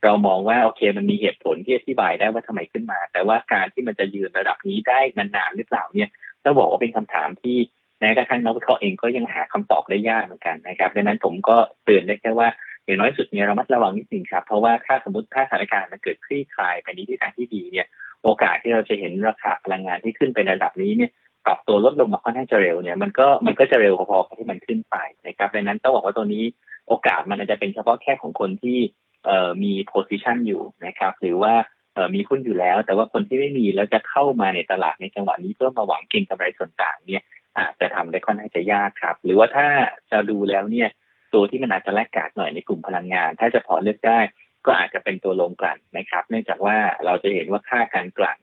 เรามองว่าโอเคมันมีเหตุผลที่อธิบายได้ว่าทำไมขึ้นมา แต่ว่าการที่มันจะยืนระดับนี้ได้นานๆหรือเปล่าเนี่ยต้องบอกว่าเป็นคำถามที่ แม้กระทั่งนักวิเคราะห์เองก็ยังหาคำตอบได้ยากเหมือนกันนะครับดังนั้นผมก็เตือนได้แค่ว่าอย่างน้อยสุดเนี่ยเรามัดระวังนิดนึงครับเพราะว่าถ้าสมมติถ้าสถานการณ์มันเกิดคลี่คลายไปในทิศทางที่ดีเนี่ยโอกาสที่เราจะเห็นราคาพลังงานที่ขึ้นไประดับนี้เนี่ยปรับตัวลดลงมาค่อนข้างจะเร็วเนี่ยมันก็มันก็จะเร็วพอๆกับที่มันขึ้นไปนะครับดังนั้นต้องบอกว่าตัวนี้โอกาสมันอาจจะเป็นเฉพาะแค่ของคนที่เอ่อมี position อยู่นะครับหรือว่าเอ่อมีหุ้นอยู่แล้ว แต่ว่าคนที่ไม่มีแล้วจะเข้ามาในตลาดในจังหวะนี้เพื่อมาหวังเก็งกำไรส่วนต่างเนี่ย อาจจะทำได้ค่อนข้างจะยากครับ หรือว่าถ้าจะดูแล้วเนี่ย ตัวที่มันอาจจะแลกกาดหน่อยในกลุ่มพลังงาน ถ้าจะพอเลือกได้ ก็อาจจะเป็นตัวลงกลั่นนะครับ เนื่องจากว่าเราจะเห็นว่าค่าการกลั่น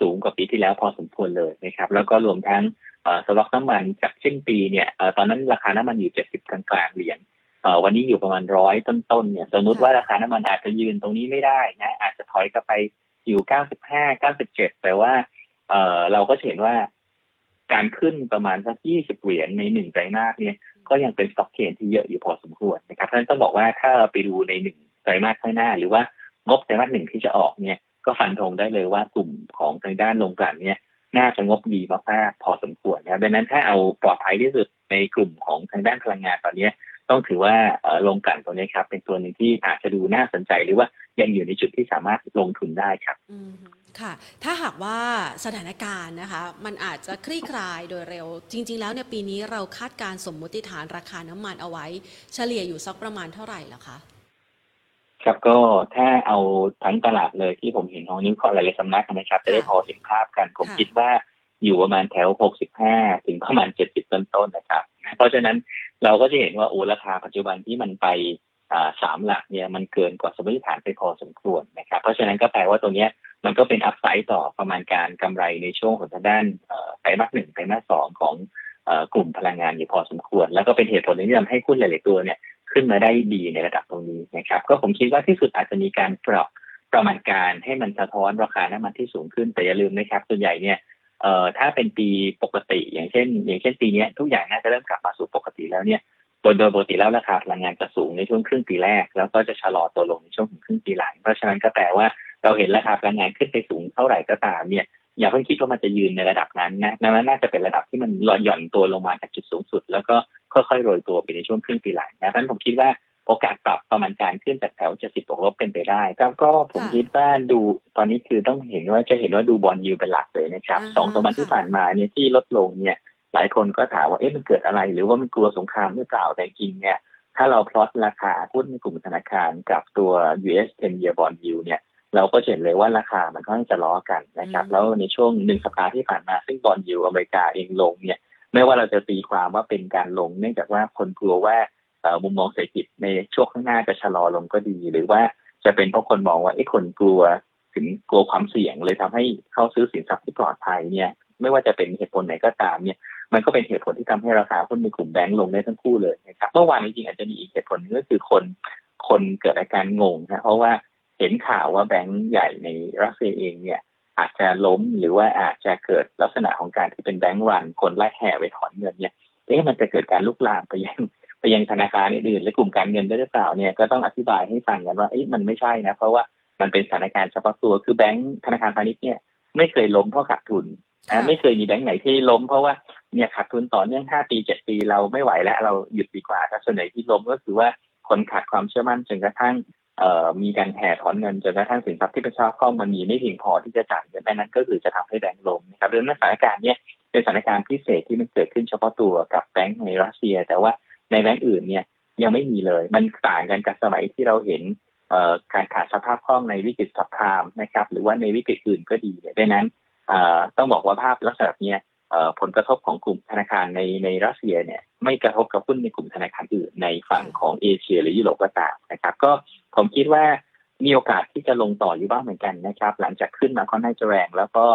สูงกว่าปีที่แล้วพอสมควรเลยนะครับ แล้วก็รวมทั้งสต็อกน้ำมันจากสิ้นปีเนี่ยตอนนั้นราคาน้ำมันอยู่ 70 กลางๆเหรียญวันนี้อยู่ประมาณร้อยต้นๆเนี่ยสมมติว่าราคาน้ำมันอาจจะยืนตรงนี้ไม่ได้นะอาจจะถอยกลับไปอยู่ 95 97 แต่ว่าเอ่อเราก็จะเห็นว่า การขึ้นประมาณสักยี่สิบเหรียญในหนึ่งไตรมาสเนี่ยก็ยังเป็นสต็อกเกนที่เยอะอยู่พอสมควรนะครับเพราะฉะนั้นต้องบอกว่าถ้าเราไปดูในหนึ่งไตรมาสข้างหน้า หรือว่างบไตรมาสหนึ่งที่จะออกเนี่ยก็ฟันธงได้เลยว่ากลุ่มของทางด้านโรงกลั่นเนี่ยน่าจะงบดีมากๆพอสมควรนะครับดังนั้นถ้าเอาปลอดภัยที่สุดในกลุ่มของทางด้านพลังงานตอนนี้ ต้องถือว่าเอ่อโรงกลั่นตัวนี้ครับ เป็นตัวหนึ่งที่อาจจะดูน่าสนใจหรือว่ายังอยู่ในจุดที่สามารถลงทุนได้ครับอืมค่ะ ถ้าหากว่าสถานการณ์นะคะ มันอาจจะคลี่คลายโดยเร็ว จริง ๆ แล้วเนี่ยปีนี้เราคาดการณ์สมมุติฐานราคาน้ำมันเอาไว้ เฉลี่ยอยู่สักประมาณเท่าไหร่ล่ะคะ ครับก็ถ้าเอาทั้งตลาดเลยที่ผมเห็นของนิ้วเคราะห์หลายๆสำนักนะครับ จะได้พอเห็นภาพกัน ผมค่ะคิดว่าอยู่ประมาณแถว 65 ถึงประมาณ 70 ต้นๆ นะครับ เพราะฉะนั้น เราก็จะเห็นว่าโอ้ราคาปัจจุบันที่มันไปสามหลักเนี่ยมันเกินกว่าสมมติฐานไปพอสมควรนะครับ เพราะฉะนั้นก็แปลว่าตัวเนี้ยมันก็เป็นอัพไซด์ต่อประมาณการกำไรในช่วงของทางด้านไตรมาสหนึ่งไตรมาสสองของกลุ่มพลังงานอยู่พอสมควร แล้วก็เป็นเหตุผลที่ทำให้หุ้นหลาย ๆ ตัวเนี่ยขึ้นมาได้ดีในระดับตรงนี้นะครับ ก็ผมคิดว่าที่สุดอาจจะมีการปรับประมาณการให้มันสะท้อนราคาน้ำมันที่สูงขึ้นแต่อย่าลืมนะครับส่วนใหญ่เนี่ย เอ่อถ้าเป็นปีปกติ อย่างเช่น อย่างเช่นปีนี้ทุกอย่างน่าจะเริ่มกลับมาสู่ปกติแล้วเนี่ยบนโดยปกติแล้วราคาพลังงานจะสูงในช่วงครึ่งปีแรก แล้วก็จะชะลอตัวลงในช่วงของครึ่งปีหลัง เพราะฉะนั้นก็แปลว่าเราเห็นราคาพลังงานขึ้นไปสูงเท่าไหร่ก็ตามเนี่ยอย่าเพิ่งคิดว่ามันจะยืนในระดับนั้นนะนั้นน่าจะเป็นระดับที่มันหย่อนหย่อนตัวลงมาจากจุดสูงสุด แล้วก็ค่อยๆโรยตัวไปในช่วงครึ่งปีหลังนะเพราะฉะนั้นผมคิดว่า โอกาสปรับประมาณการขึ้นจากแถว70บวกลบเป็นไปได้แล้วก็ผมคิดว่าดูตอนนี้คือต้องเห็นว่าจะเห็นว่าดูบอลยูเป็นหลักเลยนะครับสองสามวันที่ผ่านมาเนี่ยที่ลดลงเนี่ย หลายคนก็ถามว่าเอ๊ะมันเกิดอะไร หรือว่ามันกลัวสงครามหรือเปล่าแต่จริงเนี่ย ถ้าเราพลอตราคาหุ้นในกลุ่มธนาคารกับตัว US 10 year bond yield เนี่ยเราก็เห็นเลยว่าราคามันค่อนข้างจะล้อกันนะครับ แล้วในช่วงหนึ่งสัปดาห์ที่ผ่านมาซึ่งบอลยูอเมริกาเองลงเนี่ย ไม่ว่าเราจะตีความว่าเป็นการลง เนื่องจากว่าคนกลัวว่า มุมมองเศรษฐกิจในช่วงข้างหน้าจะชะลอลงก็ดี หรือว่าจะเป็นเพราะคนมองว่าไอ้คนกลัวถึงกลัวความเสี่ยงเลยทำให้เข้าซื้อสินทรัพย์ที่ปลอดภัยเนี่ย ไม่ว่าจะเป็นเหตุผลไหนก็ตามเนี่ย มันก็เป็นเหตุผลที่ทำให้ราคาหุ้นในกลุ่มแบงก์ลงได้ทั้งคู่เลยนะครับเมื่อวานจริงๆอาจจะมีอีกเหตุผลนึงก็คือคนคนเกิดอาการงงนะเพราะว่าเห็นข่าวว่าแบงก์ใหญ่ในรัสเซียเองเนี่ยอาจจะล้มหรือว่าอาจจะเกิดลักษณะของการที่เป็นแบงก์รันคนไล่แห่ไปถอนเงินเนี่ยเอ๊ะมันจะเกิดการลุกลามไปยัง ไปยังธนาคารอื่นและกลุ่มการเงินได้หรือเปล่าเนี่ยก็ต้องอธิบายให้ฟังกันว่าเอ๊ะมันไม่ใช่นะ เพราะว่ามันเป็นสถานการณ์เฉพาะตัวคือแบงก์ธนาคารพาณิชย์เนี่ยไม่เคยล้มเพราะขาดทุนนะไม่เคยมีแบงก์ไหนที่ล้มเพราะว่าเนี่ยขาดทุนต่อเนื่อง5ปี7ปีเราไม่ไหวแล้วเราหยุดดีกว่าถ้าส่วนใหญ่ที่ล้มก็คือว่าคนขาดความเชื่อมั่นจนกระทั่งมีการแห่ถอนเงินจนกระทั่งสินทรัพย์ที่เป็นชอบข้อมันมีไม่เพียงพอที่จะจ่ายเงินนั้นก็คือจะทำให้แบงก์ล้มนะครับเรื่องสถานการณ์เนี้ยเป็นสถานการณ์พิเศษที่มันเกิดขึ้นเฉพาะตัวกับแบงก์ในรัสเซีย แต่ว่า ในแบงก์อื่นเนี่ยยังไม่มีเลย มันต่างกันกับสมัยที่เราเห็นการขาดสภาพคล่องในวิกฤตสัพพามนะครับ หรือว่าในวิกฤตอื่นก็ดีดังนั้นต้องบอกว่าภาพลักษณะนี้ผลกระทบของกลุ่มธนาคารในในรัสเซียเนี่ยไม่กระทบกับหุ้นในกลุ่มธนาคารอื่นในฝั่งของเอเชียหรือยุโรปก็ตามนะครับ ก็ผมคิดว่ามีโอกาสที่จะลงต่ออยู่บ้างเหมือนกันนะครับ หลังจากขึ้นมาค่อนข้างจะแรง แล้วก็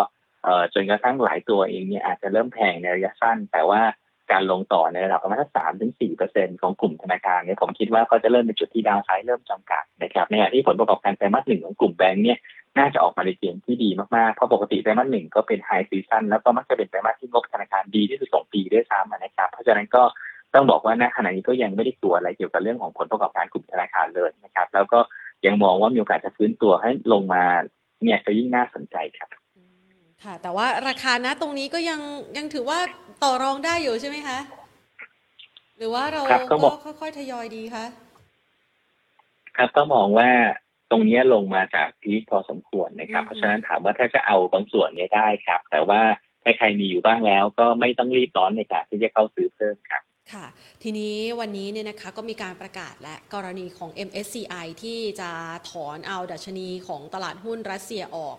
จนกระทั่งหลายตัวเองเนี่ยอาจจะเริ่มแพงในระยะสั้น แต่ว่า การลงต่อในระดับประมาณสามถึงสี่เปอร์เซ็นของกลุ่มธนาคารเนี่ยผมคิดว่าก็จะเริ่มเป็นจุดที่ downside เริ่มจำกัดนะครับในขณะที่ผลประกอบการไตรมาสหนึ่งของกลุ่มแบงก์เนี่ยน่าจะออกมาในเกณฑ์ที่ดีมากๆ เพราะปกติไตรมาสหนึ่งก็เป็น high season แล้วก็มักจะเป็นไตรมาสที่งบธนาคารดีที่สุดของปีด้วยซ้ำนะครับ เพราะฉะนั้นก็ต้องบอกว่าณขณะนี้ก็ยังไม่ได้กลัวอะไรเกี่ยวกับเรื่องของผลประกอบการกลุ่มธนาคารเลยนะครับ แล้วก็ยังมองว่ามีโอกาสจะฟื้นตัวให้ลงมาเนี่ยจะยิ่งน่าสนใจครับ ค่ะ แต่ว่าราคานะตรงนี้ก็ยังยังถือว่าต่อรองได้อยู่ใช่ไหมคะ หรือว่าเราก็ค่อยๆทยอยดีคะครับก็มองว่าตรงนี้ลงมาจากพีคพอสมควรนะครับ เพราะฉะนั้นถามว่าถ้าจะเอาบางส่วนนี้ได้ครับ แต่ว่าถ้าใครมีอยู่บ้างแล้ว ก็ไม่ต้องรีบร้อนในการที่จะเข้าซื้อเพิ่มครับ ค่ะ ทีนี้วันนี้เนี่ยนะคะก็มีการประกาศและกรณีของ MSCI ที่จะถอนเอาดัชนีของตลาดหุ้นรัสเซียออก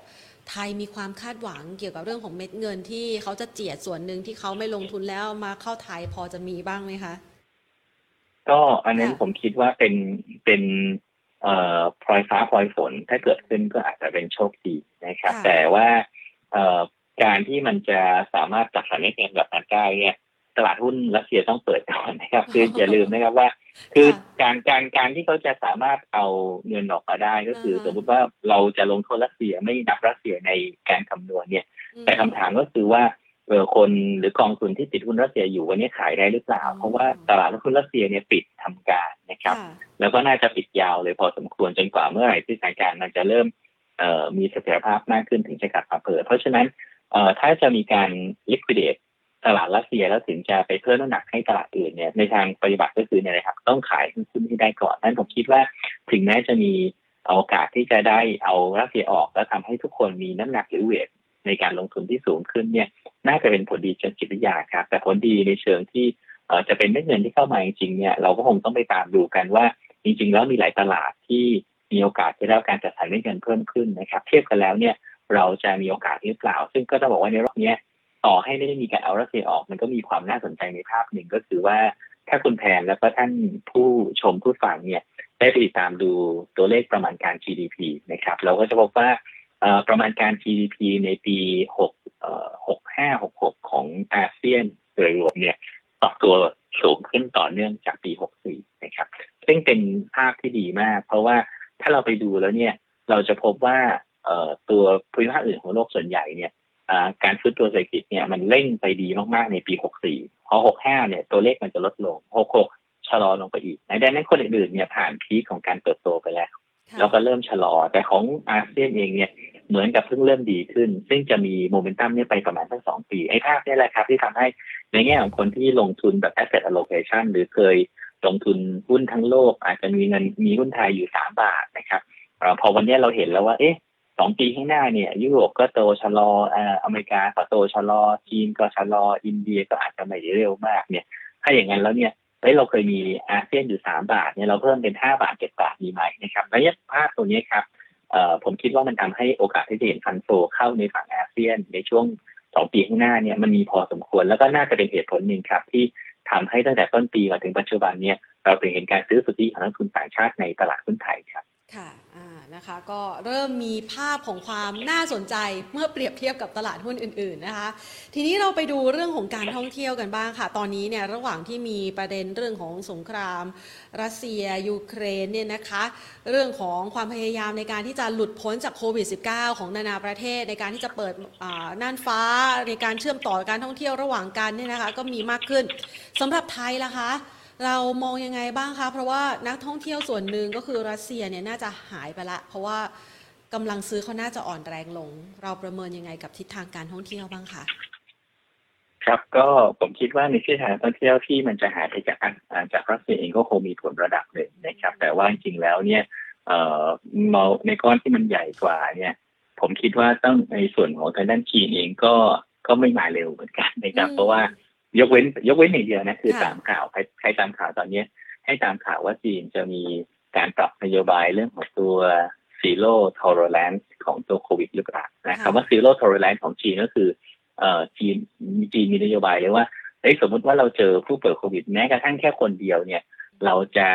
ไทยมีความคาดหวังเกี่ยวกับเรื่องของเม็ดเงินที่เขาจะเจียดส่วนหนึ่งที่เขาไม่ลงทุนแล้วมาเข้าไทยพอจะมีบ้างไหมคะ ก็อันนั้นผมคิดว่าเป็นเป็นเอ่อพลอยฟ้าพลอยฝนถ้าเกิดขึ้นก็อาจจะเป็นโชคดีนะครับ แต่ว่าเอ่อการที่มันจะสามารถจัดสรรเงินแบบนั้นได้เนี่ยตลาดหุ้นรัสเซียต้องเปิดก่อนนะครับ คืออย่าลืมนะครับว่า คือการการการที่เขาจะสามารถเอาเงินออกมาได้ก็คือ สมมติว่าเราจะลงโทษรัสเซียไม่นับรัสเซียในการคำนวณเนี่ย แต่คำถามก็คือว่าเออคนหรือกองทุนที่ติดหุ้นรัสเซียอยู่วันนี้ขายได้หรือเปล่า เพราะว่าตลาดหุ้นรัสเซียเนี่ยปิดทำการนะครับ แล้วก็น่าจะปิดยาวเลยพอสมควรจนกว่าเมื่อไหร่ที่สถานการณ์มันจะเริ่มเอ่อมีเสถียรภาพมากขึ้นถึงจะกลับมาเปิด เพราะฉะนั้นเอ่อถ้าจะมีการ liquidate ตลาดรัสเซียแล้วถึงจะไปเพิ่มน้ำหนักให้ตลาดอื่นเนี่ยในทางปฏิบัติก็คือเนี่ยนะครับต้องขายหุ้นที่ได้ก่อนนั้นผมคิดว่าถึงแม้จะมีโอกาสที่จะได้เอารัสเซียออกแล้วทำให้ทุกคนมีน้ำหนักหรือเวทในการลงทุนที่สูงขึ้นเนี่ยน่าจะเป็นผลดีเชิงจิตวิทยาครับ แต่ผลดีในเชิงที่จะเป็นเม็ดเงินที่เข้ามาจริงๆเนี่ยเราก็คงต้องไปตามดูกันว่า จริงๆ แล้วมีหลายตลาดที่มีโอกาสจะได้การจัดสรรเงินเพิ่มขึ้นนะครับ เทียบกันแล้วเนี่ยเราจะมีโอกาสหรือเปล่า ซึ่งก็จะบอกว่าในรอบนี้ ต่อให้ไม่ได้มีการเอารัสเซียออก มันก็มีความน่าสนใจในภาพหนึ่งก็คือว่าถ้าคุณแพนแล้วก็ท่านผู้ชมผู้ฟังเนี่ยได้ไปติดตามดูตัวเลขประมาณการ GDP นะครับ เราก็จะพบว่าประมาณการ GDP ในปี6 65 66 ของอาเซียนโดยรวมเนี่ยปรับตัวสูงขึ้นต่อเนื่องจากปี 64 นะครับ ซึ่งเป็นภาพที่ดีมาก เพราะว่าถ้าเราไปดูแล้วเนี่ย เราจะพบว่าตัวภูมิภาคอื่นของโลกส่วนใหญ่เนี่ย การฟื้นตัวเศรษฐกิจเนี่ยมันเร่งไปดีมากๆในปี 64 พอ 65 เนี่ยตัวเลขมันจะลดลง 66 ชะลอลงไปอีกดังนั้นคนอื่นๆเนี่ยผ่านพีคของการเติบโตไปแล้วค่ะแล้วก็เริ่มชะลอ แต่ของอาเซียนเองเนี่ยเหมือนกับเพิ่งเริ่มดีขึ้น ซึ่งจะมีโมเมนตัมเนี่ยไปประมาณทั้งสองปี ไอ้ภาพเนี่ยแหละครับที่ทำให้ในแง่ของคนที่ลงทุนแบบ asset allocation หรือเคยลงทุนหุ้นทั้งโลก อาจจะมีเงินมีหุ้นไทยอยู่สามบาทนะครับเอ่อพอวันเนี้ยเราเห็นแล้วว่าเอ๊ะ สองปีข้างหน้าเนี่ยยุโรปก็โตชะลออ่ออเมริกาก็โตชะลอจีนก็ชะลออินเดียก็อาจจะไม่ได้เร็วมากเนี่ย ถ้าอย่างนั้นแล้วเนี่ยเฮ้ยเราเคยมีอาเซียนอยู่สามบาทเนี่ยเราเพิ่มเป็นห้าบาทเจ็ดบาทดีไหมนะครับและเนี่ยภาพตัวนี้ครับเอ่อผมคิดว่ามันทำให้โอกาสที่จะเห็นฟันโฟเข้าในฝั่งอาเซียนในช่วงสองปีข้างหน้าเนี่ยมันมีพอสมควรแล้วก็น่าจะเป็นเหตุผลหนึ่งครับ ที่ทำให้ตั้งแต่ต้นปีมาถึงปัจจุบันเนี่ยเราถึงเห็นการซื้อสุทธิของนักลงทุนต่างชาติในตลาดหุ้นไทยครับ ค่ะนะคะ ก็เริ่มมีภาพของความน่าสนใจเมื่อเปรียบเทียบกับตลาดหุ้นอื่น ๆนะคะ ทีนี้เราไปดูเรื่องของการท่องเที่ยวกันบ้างค่ะ ตอนนี้เนี่ยระหว่างที่มีประเด็นเรื่องของสงคราม รัสเซีย ยูเครนเนี่ยนะคะ เรื่องของความพยายามในการที่จะหลุดพ้นจากโควิด -19 ของนานาประเทศ ในการที่จะเปิดน่านฟ้าในการเชื่อมต่อการท่องเที่ยวระหว่างกันเนี่ยนะคะ ก็มีมากขึ้นสำหรับไทยล่ะคะ เรามองยังไงบ้างคะเพราะว่านักท่องเที่ยวส่วนหนึ่งก็คือรัสเซียเนี่ยน่าจะหายไปละ เพราะว่ากำลังซื้อเขาน่าจะอ่อนแรงลง เราประเมินยังไงกับทิศทางการท่องเที่ยวบ้างคะครับก็ผมคิดว่าในที่ทางท่องเที่ยวที่มันจะหายไปจากอันอ่าจากรัสเซียเองก็คงมีผลระดับหนึ่งนะครับ แต่ว่าจริงๆแล้วเนี่ยเอ่อเมาในก้อนที่มันใหญ่กว่าเนี่ย ผมคิดว่าต้องในส่วนของทางด้านจีนเองก็ก็ไม่มาเร็วเหมือนกันนะครับอืมเพราะว่า ยกเว้น ยกเว้นอย่างเดียวนะ คือค่ะตามข่าวใครใครตามข่าวตอนเนี้ย ให้ตามข่าวว่าจีนจะมีการปรับนโยบายเรื่องของตัว zero tolerance ของตัวโควิดหรือเปล่านะคำว่า zero tolerance ของจีนก็คือเอ่อจีนจีนมีนโยบายเลยว่าเอ้ยสมมติว่าเราเจอผู้ป่วยโควิดแม้กระทั่งแค่คนเดียวเนี่ย เราจะ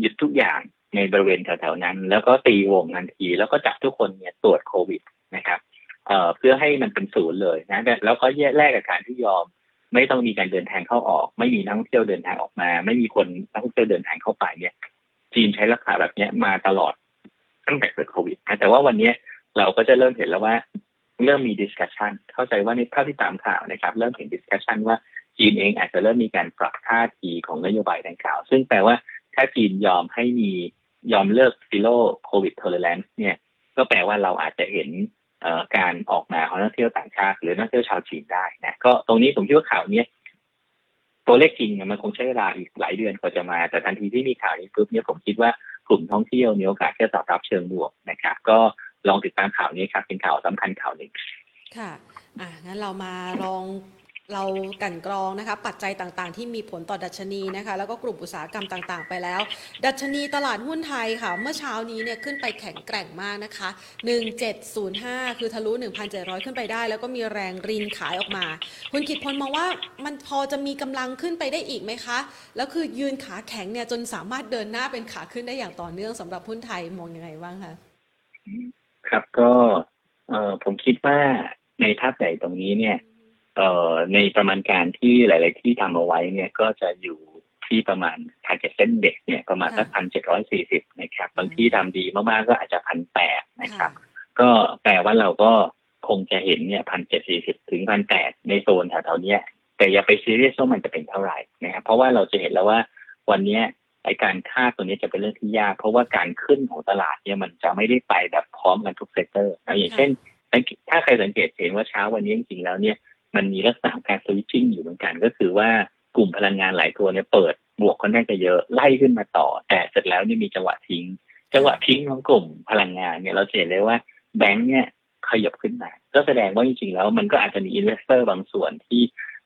หยุดทุกอย่างในบริเวณแถวๆนั้น แล้วก็ตีวงทันที แล้วก็จับทุกคนเนี่ยตรวจโควิดนะครับเอ่อเพื่อให้มันเป็นศูนย์เลยนะแต่แล้วก็แยกแลกกับการที่ยอม ไม่ต้องมีการเดินทางเข้าออก ไม่มีนักท่องเที่ยวเดินทางออกมา ไม่มีคนนักท่องเที่ยวเดินทางเข้าไปเนี่ย จีนใช้ราคาแบบเนี้ยมาตลอดตั้งแต่เกิดโควิดนะแต่ว่าวันเนี้ยเราก็จะเริ่มเห็นแล้วว่าเริ่มมี discussion เข้าใจว่าในภาพที่ตามข่าวนะครับ เริ่มเห็น discussion ว่าจีนเองอาจจะเริ่มมีการปรับท่าทีของนโยบายดังกล่าว ซึ่งแปลว่าถ้าจีนยอมให้มียอมเลิก zero covid tolerance เนี่ย ก็แปลว่าเราอาจจะเห็น การออกมาของนักเที่ยวต่างชาติหรือนักเที่ยวชาวจีนได้นะก็ตรงนี้ผมคิดว่าข่าวนี้ตัวเลขจริงมันคงใช้เวลาอีกหลายเดือนกว่าจะมา แต่ทันทีที่มีข่าวนี้ปุ๊บเนี่ยผมคิดว่ากลุ่มท่องเที่ยวมีโอกาสที่จะตอบรับเชิงบวกนะครับ ก็ลองติดตามข่าวนี้ครับเป็นข่าวสำคัญข่าวหนึ่งค่ะอะงั้นเรามาลอง เรากันกรองนะคะปัจจัยต่างๆ ที่มีผลต่อดัชนีนะคะแล้วก็กลุ่มอุตสาหกรรมต่างๆ ไปแล้ว ดัชนีตลาดหุ้นไทยค่ะ เมื่อเช้านี้เนี่ยขึ้นไปแข็งแกร่งมากนะคะ 1705 คือทะลุ 1,700 ขึ้นไปได้ แล้วก็มีแรงรินขายออกมา คุณกิตพลมองว่ามันพอจะมีกำลังขึ้นไปได้อีกไหมคะ แล้วคือยืนขาแข็งเนี่ยจนสามารถเดินหน้าเป็นขาขึ้นได้อย่างต่อเนื่องสำหรับหุ้นไทยมองยังไงบ้างคะครับก็ผมคิดว่าในภาพใหญ่ตรงนี้เนี่ย เอ่อในประมาณการที่หลาย ๆ ที่ทำเอาไว้เนี่ยก็จะอยู่ที่ประมาณ target SET Index เนี่ยประมาณสักพันเจ็ดร้อยสี่สิบนะครับบางที่ทำดีมาก ๆ ก็อาจจะพันแปดนะครับ ก็แปลว่าเราก็คงจะเห็นเนี่ยพันเจ็ดสี่สิบถึงพันแปดในโซนแถวๆเนี้ยแต่อย่าไปซีเรียสว่ามันจะเป็นเท่าไหร่นะครับเพราะว่าเราจะเห็นแล้วว่าวันเนี้ยไอการคาดตัวนี้จะเป็นเรื่องที่ยาก เพราะว่าการขึ้นของตลาดเนี่ยมันจะไม่ได้ไปแบบพร้อมกันทุก sector นะอย่างเช่น ถ้าใครสังเกตเห็นว่าเช้าวันนี้จริงๆแล้วเนี่ย มันมีลักษณะของการ switching อยู่เหมือนกัน ก็คือว่ากลุ่มพลังงานหลายตัวเนี่ยเปิดบวกค่อนข้างจะเยอะไล่ขึ้นมาต่อ แต่เสร็จแล้วนี่มีจังหวะทิ้ง จังหวะทิ้งของกลุ่มพลังงานเนี่ยเราจะเห็นเลยว่าแบงค์เนี่ยขยับขึ้นมา ก็แสดงว่าจริงๆแล้วมันก็อาจจะมี investor บางส่วนที่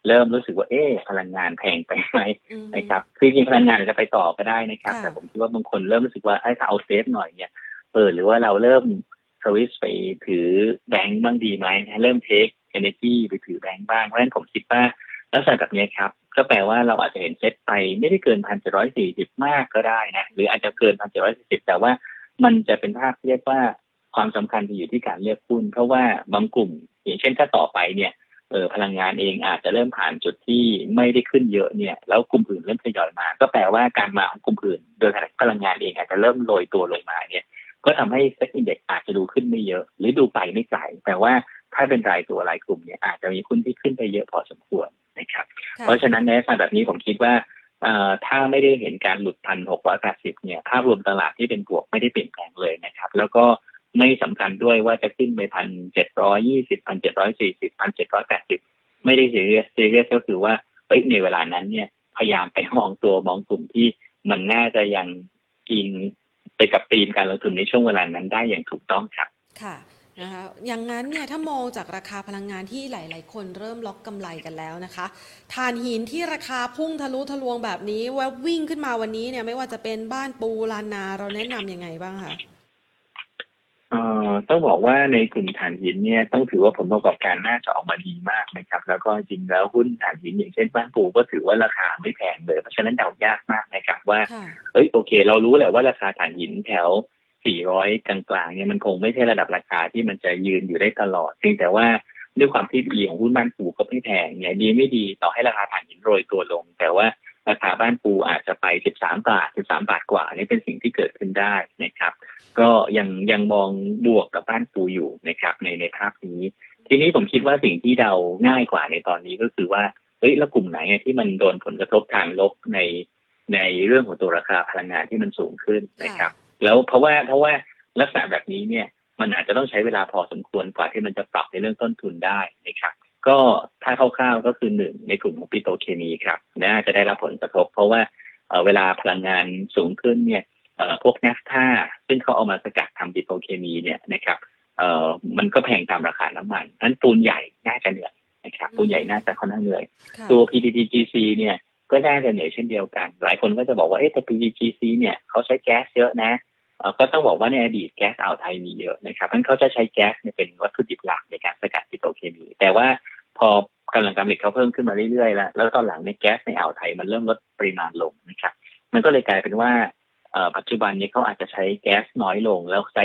เริ่มรู้สึกว่าเอ๊ะพลังงานแพงไปไหมอืมนะครับคือจริงๆพลังงานอาจจะไปต่อก็ได้นะครับค่ะแต่ผมคิดว่าบางคนเริ่มรู้สึกว่าเอ้ยถ้าเอา safe หน่อยเนี่ยเออหรือว่าเราเริ่มสวิสไปถือแบงก์บ้างดีไหมเริ่มเทค เอเนจีไปถือแบงก์บ้าง เพราะฉะนั้นผมคิดว่าลักษณะแบบนี้ครับ ก็แปลว่าเราอาจจะเห็นเซ็ตไปไม่ได้เกินพันเจ็ดร้อยสี่สิบมากก็ได้นะ หรืออาจจะเกินพันเจ็ดร้อยสี่สิบแต่ว่ามันจะเป็นภาพที่เรียกว่าความสำคัญจะอยู่ที่การเลือกหุ้น เพราะว่าบางกลุ่ม อย่างเช่นถ้าต่อไปเนี่ยเออพลังงานเองอาจจะเริ่มผ่านจุดที่ไม่ได้ขึ้นเยอะเนี่ยแล้วกลุ่มอื่นเริ่มทยอยมา ก็แปลว่าการมาของกลุ่มอื่น โดยพลังงานเองอาจจะเริ่มโรยตัวลงมาเนี่ย ก็ทำให้ SET Index อาจจะดูขึ้นไม่เยอะ หรือดูไปไม่ไกลแต่ว่า ถ้าเป็นรายตัวรายกลุ่มเนี่ยอาจจะมีหุ้นที่ขึ้นไปเยอะพอสมควรนะครับค่ะเพราะฉะนั้นในลักษณะแบบนี้ผมคิดว่าเอ่อถ้าไม่ได้เห็นการหลุดพันหกร้อยแปดสิบเนี่ยภาพรวมตลาดที่เป็นบวกไม่ได้เปลี่ยนแปลงเลยนะครับ แล้วก็ไม่สำคัญด้วยว่าจะขึ้นไปพันเจ็ดร้อยยี่สิบพันเจ็ดร้อยสี่สิบพันเจ็ดร้อยแปดสิบไม่ได้ซีเรียสซีเรียสก็คือว่าเอ้ยในเวลานั้นเนี่ยพยายามไปมองตัวมองกลุ่มที่มันน่าจะยังกินไปกับธีมการลงทุนในช่วงเวลานั้นได้อย่างถูกต้องครับ ค่ะ นะคะอย่างนั้นเนี่ยถ้ามองจากราคาพลังงานที่หลาย ๆ คนเริ่มล็อกกำไรกันแล้วนะคะถ่านหินที่ราคาพุ่งทะลุทะลวงแบบนี้แวบวิ่งขึ้นมาวันนี้เนี่ยไม่ว่าจะเป็นบ้านปูลานนาเราแนะนำยังไงบ้างคะเอ่อต้องบอกว่าในกลุ่มถ่านหินเนี่ยต้องถือว่าผลประกอบการน่าจะออกมาดีมากนะครับ แล้วก็จริงแล้วหุ้นถ่านหินอย่างเช่นบ้านปูก็ถือว่าราคาไม่แพงเลยเพราะฉะนั้นเดายากมากนะครับว่าค่ะเอ้ยโอเค เรารู้แหละว่าราคาถ่านหินแถว 400 กลางๆเนี่ยมันคงไม่ใช่ระดับราคาที่มันจะยืนอยู่ได้ตลอดเพียงแต่ว่าด้วยความที่ดีของหุ้นบ้านปูก็ไม่แพงเนี่ยดีไม่ดีต่อให้ราคาถ่านหินโรยตัวลง แต่ว่าราคาบ้านปูอาจจะไป 13 บาท 13 บาทกว่านี่เป็นสิ่งที่เกิดขึ้นได้นะครับ ก็ยังยังมองบวกกับบ้านปูอยู่นะครับในในภาพนี้ ทีนี้ผมคิดว่าสิ่งที่เดาง่ายกว่าในตอนนี้ก็คือว่าเฮ้ยแล้วกลุ่มไหนที่มันโดนผลกระทบทางลบในในเรื่องของตัวราคาพลังงานที่มันสูงขึ้นนะครับ แล้วเพราะว่าเพราะว่าลักษณะแบบนี้เนี่ย มันอาจจะต้องใช้เวลาพอสมควรกว่าที่มันจะปรับในเรื่องต้นทุนได้นะครับก็ถ้าคร่าวๆก็คือหนึ่งในกลุ่มของปิโตรเคมีครับน่าจะได้รับผลกระทบ เพราะว่าเอ่อเวลาพลังงานสูงขึ้นเนี่ยเอ่อพวกแนฟท่าซึ่งเขาเอามาสกัดทำปิโตรเคมีเนี่ยนะครับเอ่อมันก็แพงตามราคาน้ำมันนั้นปูนใหญ่น่าจะเหนื่อยนะครับปูนใหญ่น่าจะค่อนข้างเหนื่อยค่ะตัว PTTGC เนี่ยก็น่าจะเหนื่อยเช่นเดียวกัน หลายคนก็จะบอกว่าเอ๊ะแต่ PTTGC เนี่ยเขาใช้แก๊สเยอะนะเอ่อ ก็ต้องบอกว่าในอดีตแก๊สอ่าวไทยมีเยอะนะครับเพราะฉะนั้นเขาจะใช้แก๊สเนี่ยเป็นวัตถุดิบหลักในการสกัดปิโตรเคมี แต่ว่าพอกำลังการผลิตเขาเพิ่มขึ้นมาเรื่อยๆแล้วแล้วตอนหลังในยแก๊สในอ่าวไทยมันเริ่มลดปริมาณลงนะครับมันก็เลยกลายเป็นว่าเอ่อปัจจุบันนี้เขาอาจจะใช้แก๊สน้อยลง แล้วใช้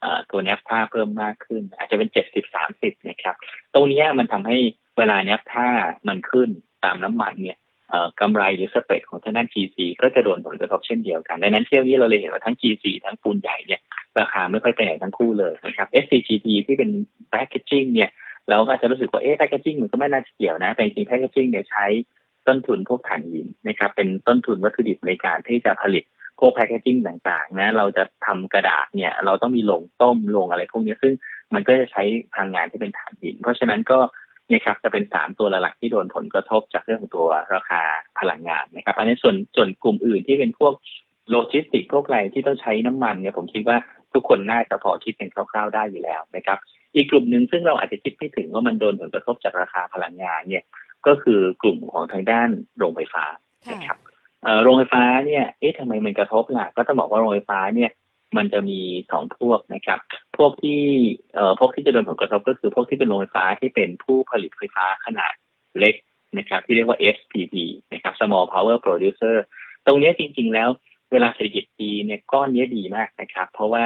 เอ่อตัวเนฟท่าเพิ่มมากขึ้น อาจจะเป็นเจ็ดสิบสามสิบนะครับ ตรงเนี้ยมันทำให้เวลาเนี้ยถ้ามันขึ้นตามน้ำมันเนี่ยเอ่อ กำไรหรือสเปรดของทางด้าน GC ก็จะโดนผลกระทบเช่นเดียวกัน ดังนั้นเที่ยวนี้เราเลยเห็นว่าทั้ง GC ทั้งปูนใหญ่เนี่ยราคาไม่ค่อยไปไหนทั้งคู่เลยนะครับ SCGT ที่เป็น packaging เนี่ยเราก็อาจจะรู้สึกว่าเอ๊ะ packaging มันก็ไม่น่าจะเกี่ยวนะ แต่จริงๆ packaging เนี่ยใช้ต้นทุนพวกถ่านหินนะครับเป็นต้นทุนวัตถุดิบในการที่จะผลิตพวก packaging ต่างๆนะเราจะทำกระดาษเนี่ยเราต้องมีโรงต้มโรงอะไรพวกนี้ซึ่งมันก็จะใช้พลังงานที่เป็นถ่านหิน เพราะฉะนั้นก็ นี่ยครับจะเป็นสามตัวหลักๆที่โดนผลกระทบจากเรื่องของตัวราคาพลังงานนะครับ อันนี้ส่วนส่วนกลุ่มอื่นที่เป็นพวกโลจิสติกพวกอะไรที่ต้องใช้น้ำมันเนี่ยผมคิดว่าทุกคนน่าจะพอคิดเป็นคร่าวๆได้อยู่แล้วนะครับ อีกกลุ่มหนึ่งซึ่งเราอาจจะคิดไม่ถึงว่ามันโดนผลกระทบจากราคาพลังงานเนี่ยก็คือกลุ่มของทางด้านโรงไฟฟ้าค่ะนะครับเอ่อโรงไฟฟ้าเนี่ยเอ๊ะทำไมมันกระทบล่ะก็ต้องบอกว่าโรงไฟฟ้าเนี่ย มันจะมีสองพวกนะครับ พวกที่เอ่อพวกที่จะโดนผลกระทบก็คือพวกที่เป็นโรงไฟฟ้าที่เป็นผู้ผลิตไฟฟ้าขนาดเล็กนะครับ ที่เรียกว่า SPP นะครับ Small Power Producer ตรงนี้จริง ๆ แล้วเวลาเศรษฐกิจดีเนี่ยก้อนเนี้ยดีมากนะครับ เพราะว่า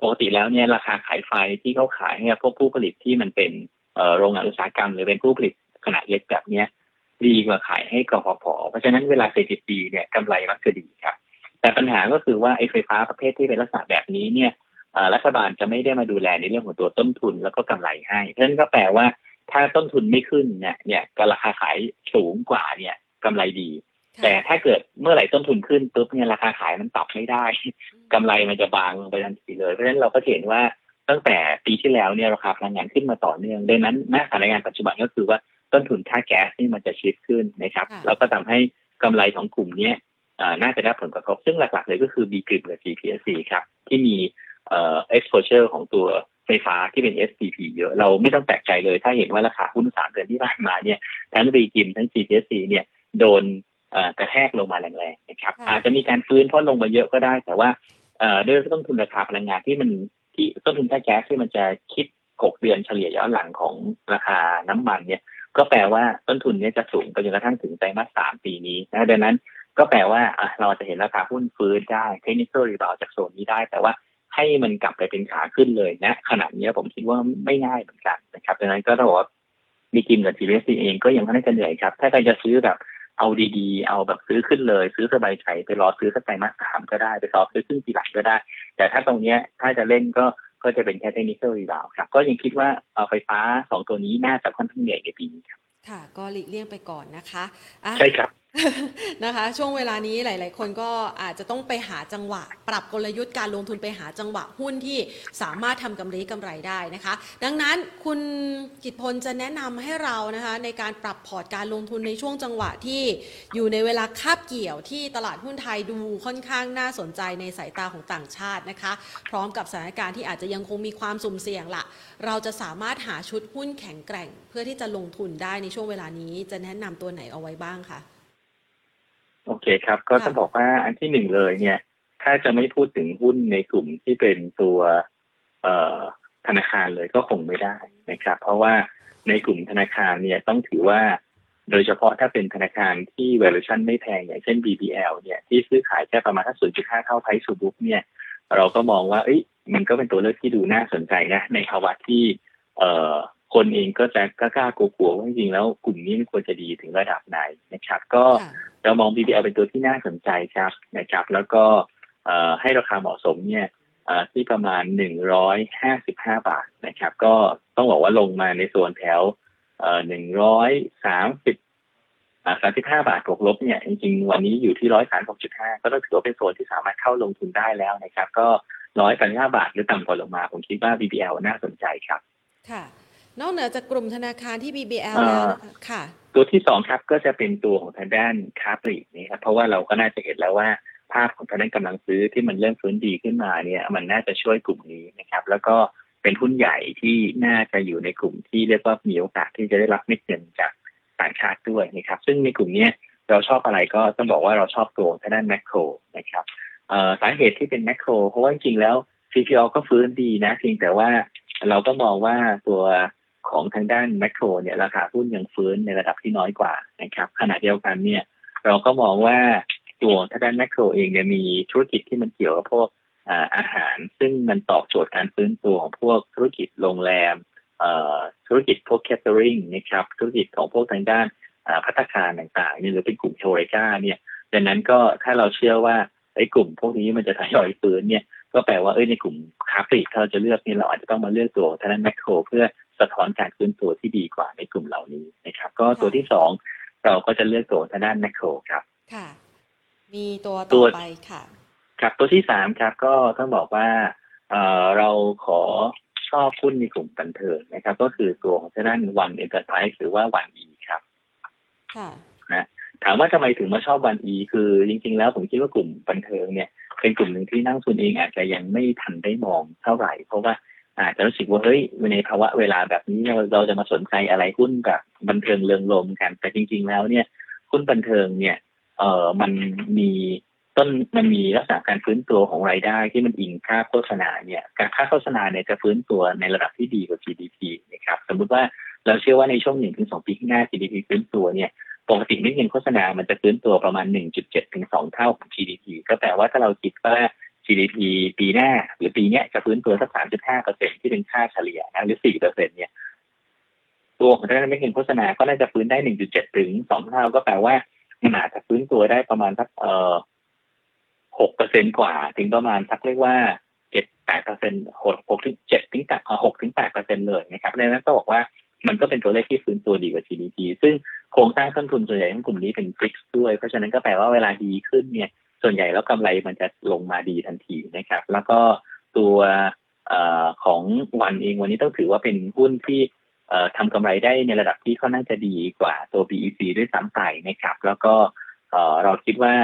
ปกติแล้วเนี่ยราคาขายไฟที่เขาขายให้พวกผู้ผลิตที่มันเป็นเอ่อโรงงานอุตสาหกรรม หรือเป็นผู้ผลิตขนาดเล็กแบบเนี้ยดีกว่าขายให้กพพเพราะฉะนั้นเวลาเศรษฐกิจดีเนี่ยกำไรมักจะดีครับ แต่ปัญหาก็คือว่าไอ้ไฟฟ้าประเภทที่เป็นลักษณะแบบนี้เนี่ยเอ่อรัฐบาลจะไม่ได้มาดูแลในเรื่องของตัวต้นทุนแล้วก็กำไรให้เพราะฉะนั้นก็แปลว่าถ้าต้นทุนไม่ขึ้นเนี่ยเนี่ยก็ราคาขายสูงกว่าเนี่ยกำไรดี แต่ถ้าเกิดเมื่อไหร่ต้นทุนขึ้นปุ๊บเนี่ยราคาขายมันปรับไม่ได้กำไรมันจะบางลงไปทันทีเลยเพราะฉะนั้นเราก็เห็นว่าตั้งแต่ปีที่แล้วเนี่ยราคาพลังงานขึ้นมาต่อเนื่องดังนั้นณสถานการณ์ปัจจุบันก็คือว่าต้นทุนค่าแก๊สนี่มันจะชิฟขึ้นนะครับค่ะแล้วก็ทำให้กำไรของกลุ่มเนี้ยอ่า น่าจะได้รับผลกระทบ ซึ่งหลักๆเลยก็คือ B กริมกับ GPSC ครับที่มีเอ่อ exposure ของตัวไฟฟ้าที่เป็น SPP เยอะ เราไม่ต้องแปลกใจเลย ถ้าเห็นว่าราคาหุ้นสามเดือนที่ผ่านมาเนี่ยทั้ง B กริมทั้ง GPSC เนี่ยโดนเอ่อกระแทกลงมาแรงๆนะครับค่ะอาจจะมีการฟื้นเพราะลงมาเยอะก็ได้ แต่ว่าเอ่อด้วยต้นทุนราคาพลังงานที่มันที่ต้นทุนค่าแก๊สที่มันจะคิด6เดือนเฉลี่ยย้อนหลังของราคาน้ำมันเนี่ย ก็แปลว่าต้นทุนเนี้จะสูงไปจนกระทั่งถึงไตรมาสสามปีนี้นะดังนั้น ก็แปลว่าอะเราจะเห็นราคาหุ้นฟื้นได้ technical rebound จากโซนนี้ได้ แต่ว่าให้มันกลับไปเป็นขาขึ้นเลยนะขณะนี้ผมคิดว่าไม่ง่ายเหมือนกันนะครับดังนั้นก็ต้องบอกว่า BGRIM กับ GPSC เองก็ยังไม่ได้กันเหนื่อยครับ ถ้าใครจะซื้อแบบเอาดีๆ เอาแบบซื้อขึ้นเลย ซื้อสบายใจไปรอซื้อสักไตรมาสสามก็ได้ไปรอซื้อครึ่งปีหลังก็ได้ แต่ถ้าตรงเนี้ยถ้าจะเล่นก็ก็จะเป็นแค่เทคนิคอลรีบาวครับ ก็ยังคิดว่าเอาไฟฟ้าสองตัวนี้น่าจะค่อนข้างเหนื่อยในปีนี้ครับค่ะ ก็หลีกเลี่ยงไปก่อนนะคะอะใช่ครับ นะคะช่วงเวลานี้หลาย ๆ คนก็อาจจะต้องไปหาจังหวะ ปรับกลยุทธ์การลงทุนไปหาจังหวะหุ้นที่สามารถทำกำไรกำไรได้นะคะ ดังนั้นคุณกิตพลจะแนะนำให้เรานะคะในการปรับพอร์ตการลงทุนในช่วงจังหวะที่อยู่ในเวลาคาบเกี่ยวที่ตลาดหุ้นไทยดูค่อนข้างน่าสนใจในสายตาของต่างชาตินะคะ พร้อมกับสถานการณ์ที่อาจจะยังคงมีความสุ่มเสี่ยงละเราจะสามารถหาชุดหุ้นแข็งแกร่ง เพื่อที่จะลงทุนได้ในช่วงเวลานี้จะแนะนำตัวไหนเอาไว้บ้างคะ โอเคครับ ก็จะบอกว่าอันที่หนึ่งเลยเนี่ย ถ้าจะไม่พูดถึงหุ้นในกลุ่มที่เป็นตัวเอ่อธนาคารเลยก็คงไม่ได้นะครับ เพราะว่าในกลุ่มธนาคารเนี่ยต้องถือว่า โดยเฉพาะถ้าเป็นธนาคารที่ valuation ไม่แพงอย่างเช่น BBL เนี่ยที่ซื้อขายแค่ประมาณถ้า0.5เท่าไพรซูบุ๊กเนี่ย เราก็มองว่าเอ้ยมันก็เป็นตัวเลือกที่ดูน่าสนใจนะ ในภาวะที่เอ่อ คนเองก็จะกล้าๆกลัวๆว่าจริงๆแล้วกลุ่มนี้มันควรจะดีถึงระดับไหนนะครับ ก็ค่ะเรามอง BBL เป็นตัวที่น่าสนใจครับนะครับ แล้วก็เอ่อให้ราคาเหมาะสมเนี่ยเอ่อที่ประมาณ 155 บาทนะครับ ก็ต้องบอกว่าลงมาในส่วนแถวเอ่อ130อ่า35 บาทบวกลบเนี่ยจริงๆ วันนี้อยู่ที่ 136.5 ก็ต้องถือว่าเป็นโซนที่สามารถเข้าลงทุนได้แล้วนะครับ ก็135บาทหรือต่ำกว่าลงมา ผมคิดว่า BBL น่าสนใจครับ ค่ะ นอกเหนือจากกลุ่มธนาคารที่ BBL เอ่อแล้วนะคะค่ะ ตัวที่สองครับก็จะเป็นตัวของทางด้านค้าปลีกนี่ครับเพราะว่าเราก็น่าจะเห็นแล้วว่าภาพของทางด้านกำลังซื้อที่มันเริ่มฟื้นดีขึ้นมาเนี่ย มันน่าจะช่วยกลุ่มนี้นะครับ แล้วก็เป็นหุ้นใหญ่ที่น่าจะอยู่ในกลุ่มที่เรียกว่ามีโอกาสที่จะได้รับเม็ดเงินจากต่างชาติด้วยนะครับ ซึ่งในกลุ่มเนี้ยเราชอบอะไรก็ต้องบอกว่าเราชอบตัวทางด้านแมคโครนะครับเอ่อสาเหตุที่เป็นแมคโครเพราะว่าจริงๆแล้ว CPO ก็ฟื้นดีนะเพียงแต่ว่าเราก็มองว่าตัว ของทางด้านแมคโครเนี่ยราคาหุ้นยังฟื้นในระดับที่น้อยกว่านะครับขณะเดียวกันเนี่ยเราก็มองว่าตัวทางด้านแมคโครเองเนี่ยมีธุรกิจที่มันเกี่ยวกับพวกอาหาร ซึ่งมันตอบโจทย์การฟื้นตัวของพวกธุรกิจโรงแรมธุรกิจพวกแค t เตอริงนะครับธุรกิจของพวกทางด้านพัตตาคารต่างๆเนี่ยหรือเป็นกลุ่มเทโรกาเนี่ยดังนั้นก็ถ้าเราเชื่อว่าไอ้กลุ่มพวกนี้มันจะทยอยฟื้นเนี่ย ก็แปลว่าเอ้ยในกลุ่มค้าปลีกถ้าเราจะเลือกเนี่ยเราอาจจะต้องมาเลือกตัวทางด้านแมคโคร เพื่อสะท้อนการฟื้นตัวที่ดีกว่าในกลุ่มเหล่านี้นะครับ ก็ตัวที่สองเราก็จะเลือกตัวทางด้านแมคโครครับค่ะ มีตัวตัต่อวไปค่ะครับตัวที่สามครับก็ต้องบอกว่าเอ่อเราขอชอบหุ้นในกลุ่มบันเทิงนะครับ ก็คือตัวของทางด้าน ONE Enterprise หรือว่า ONEE ครับ ค่ะถามว่าทำไมถึงมาชอบ ONEE คือจริง ๆ แล้วผมคิดว่ากลุ่มบันเทิงเนี่ย เป็นกลุ่มหนึ่งที่นักลงทุนเองอาจจะยังไม่ทันได้มองเท่าไหร่ เพราะว่าอาจจะรู้สึกว่าเฮ้ยในภาวะเวลาแบบนี้เราจะมาสนใจอะไรหุ้นแบบบันเทิงเริงรมกันแต่จริง ๆ แล้วเนี่ยหุ้นบันเทิงเนี่ยเอ่อมันมีต้นมันมีลักษณะการฟื้นตัวของรายได้ที่มันอิงค่าโฆษณาเนี่ยการค่าโฆษณาเนี่ยจะฟื้นตัวในระดับที่ดีกว่า GDP นะครับสมมุติว่าเราเชื่อว่าในช่วงหนึ่งถึงสองปีข้างหน้า GDP ฟื้นตัวเนี่ย ปกติเม็ดเงินโฆษณา มันจะฟื้นตัวประมาณ 1.7 ถึง 2 เท่าของ GDP ก็แปลว่าถ้าเราคิดว่า GDP ปีหน้า หรือปีนี้จะฟื้นตัวสัก 3.5เปอร์เซ็นที่เป็นค่าเฉลี่ยนะหรือ 4 เปอร์เซ็นเนี่ยตัวของทางด้านเม็ดเงินโฆษณา ก็น่าจะฟื้นได้ 1.7 ถึง 2 เท่า ก็แปลว่ามันอาจจะฟื้นตัวได้ประมาณสักเอ่อ6เปอร์เซ็นกว่า ถึงประมาณสักเรียกว่า7 8เปอร์เซ็นต์6ถึง7ถึง6ถึง8เปอร์เซ็นเลยนะครับดังนั้นก็บอกว่ามันก็เป็นตัวเลขที่ฟื้นตัวดีกว่า GDP ซึ่ง โครงสร้างต้นทุนส่วนใหญ่ของกลุ่มนี้เป็นฟิกซ์ด้วย เพราะฉะนั้นก็แปลว่าเวลาดีขึ้นเนี่ย ส่วนใหญ่แล้วกำไรมันจะลงมาดีทันทีนะครับ แล้วก็ตัวอของวันเองวันนี้ต้องถือว่าเป็นหุ้นที่ทำกำไรได้ในระดับที่ค่อนข้างจะดีกว่าตัว BEC ด้วยซ้ำไปนะครับ แล้วก็เราคิดว่า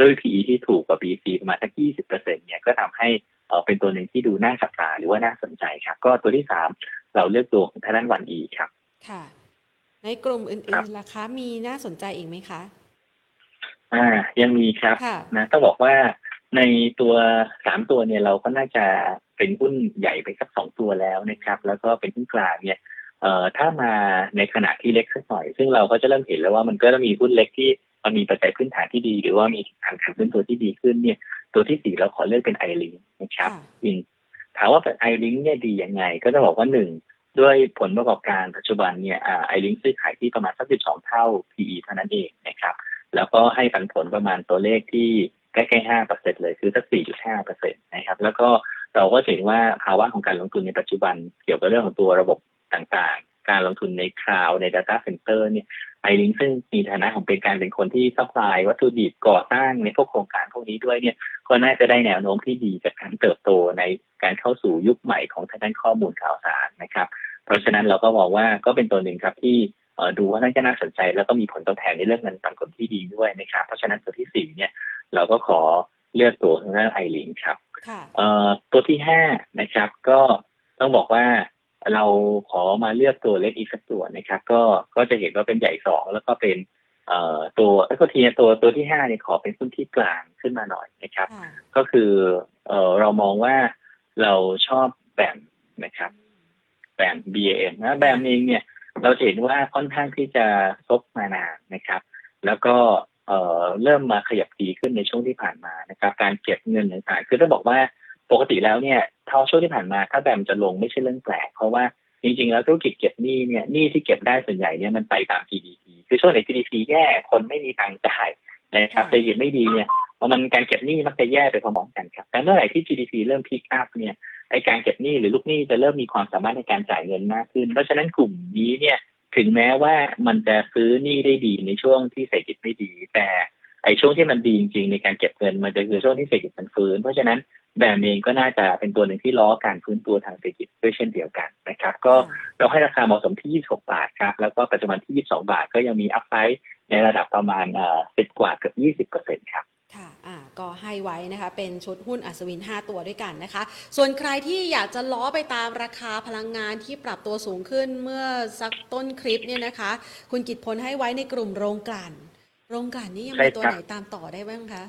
ด้วย PE ที่ถูกกว่า BEC ประมาณสัก 20%เนี่ยก็ทำให้เป็นตัวหนึ่งที่ดูน่าจับตาหรือว่าน่าสนใจครับ ก็ตัวที่สามเราเลือกตัวของทางด้นวันอีครับ ค่ะ ในกลุ่มอื่นๆล่ะคะ มีน่าสนใจอีกไหมคะ อ่า ยังมีครับค่ะนะต้องบอกว่าในตัวสามตัวเนี่ยเราก็น่าจะเป็นหุ้นใหญ่ไปสักสองตัวแล้วนะครับ แล้วก็เป็นหุ้นกลางเนี่ยเอ่อถ้ามาในขณะที่เล็กสักหน่อย ซึ่งเราก็จะเริ่มเห็นแล้วว่ามันก็จะมีหุ้นเล็กที่มันมีปัจจัยพื้นฐานที่ดี หรือว่ามีทางการพื้นตัวที่ดีขึ้นเนี่ย ตัวที่สี่เราขอเลือกเป็น ILINK นะครับค่ะจริงถามว่า ILINK เนี่ยดียังไง ก็จะบอกว่าหนึ่ง ด้วยผลประกอบการปัจจุบันเนี่ย ILINK ซื้อขายที่ประมาณสักสิบสองเท่า PE เท่านั้นเองนะครับ แล้วก็ให้ปันผลประมาณตัวเลขที่ใกล้ๆห้าเปอร์เซ็นเลยคือสักสี่จุดห้าเปอร์เซ็นตนะครับ แล้วก็เราก็เห็นว่าภาวะของการลงทุนในปัจจุบันเกี่ยวกับเรื่องของตัวระบบต่างๆ การลงทุนใน cloud ใน Data Center เนี่ย ILINK ซึ่งมีฐานะของเป็นการเป็นคนที่ supply วัตถุดิบก่อสร้างในพวกโครงการพวกนี้ด้วยเนี่ยก็น่าจะได้แนวโน้มที่ดีจากการเติบโตในการเข้าสู่ยุคใหม่ของทางด้านข้อมูลข่าวสารนะครับ เพราะฉะนั้นเราก็มองว่าก็เป็นตัวหนึ่งครับที่ดูว่าน่าจะน่าสนใจ แล้วก็มีผลตอบแทนในเรื่องเงินปันผลที่ดีด้วยนะครับ เพราะฉะนั้นตัวที่สี่เนี่ยเราก็ขอเลือกตัวทางด้านไอริงครับตัวที่ห้านะครับ ก็ต้องบอกว่า เราขอมาเลือกตัวเล็กอีกสักตัวนะครับ ก็ก็จะเห็นว่าเป็นใหญ่สองแล้วก็เป็นเอ่อตัวก็ทีตัวตัวที่ห้าเนี่ยขอเป็นหุ้นที่กลางขึ้นมาหน่อยนะครับ ก็คือเอ่อเรามองว่าเราชอบแบมนะครับแบม BAM นะแบมเองเนี่ย เราเห็นว่าค่อนข้างที่จะซบมานานนะครับ แล้วก็เอ่อเริ่มมาขยับดีขึ้นในช่วงที่ผ่านมานะครับ การเก็บเงินต่างๆคือต้องบอกว่า ปกติแล้วเนี่ยเท่าช่วงที่ผ่านมาถ้าแบมจะลงไม่ใช่เรื่องแปลก เพราะว่าจริงๆ แล้วธุรกิจเก็บหนี้เนี่ยหนี้ที่เก็บได้ส่วนใหญ่เนี่ยมันไปตาม GDP คือช่วงไหน GDP แย่คนไม่มีตังค์จ่ายนะครับเศรษฐกิจไม่ดีเนี่ยพอมันการเก็บหนี้มักจะแย่ไปพร้อมๆกันครับแต่เมื่อไหร่ที่ GDP เริ่ม pick up เนี่ยไอการเก็บหนี้หรือลูกหนี้จะเริ่มมีความสามารถในการจ่ายเงินมากขึ้น เพราะฉะนั้นกลุ่มนี้เนี่ยถึงแม้ว่ามันจะซื้อหนี้ได้ดีในช่วงที่เศรษฐกิจไม่ดี แต่ไอช่วงที่มันดีจริงๆในการเก็บเงินมันจะคือช่วงที่เศรษฐกิจมันฟื้น เพราะฉะนั้น แบรนด์เองก็น่าจะเป็นตัวหนึ่งที่ล้อการฟื้นตัวทางเศรษฐกิจด้วยเช่นเดียวกันนะครับ ก็เราให้ราคาเหมาะสมที่ 26 บาทครับ แล้วก็ปัจจุบันที่ 22 บาทก็ยังมีอัพไซด์ในระดับประมาณเอ่อ10กว่าเกือบ20เปอร์เซ็นต์ครับค่ะอ่าก็ให้ไว้นะคะ เป็นชุดหุ้นอัศวิน 5 ตัวด้วยกันนะคะ ส่วนใครที่อยากจะล้อไปตามราคาพลังงานที่ปรับตัวสูงขึ้นเมื่อสักต้นคลิปเนี่ยนะคะ คุณกิตพลให้ไว้ในกลุ่มโรงกลั่น โรงกลั่นนี้ยังมีตัวไหนตามต่อได้บ้างคะ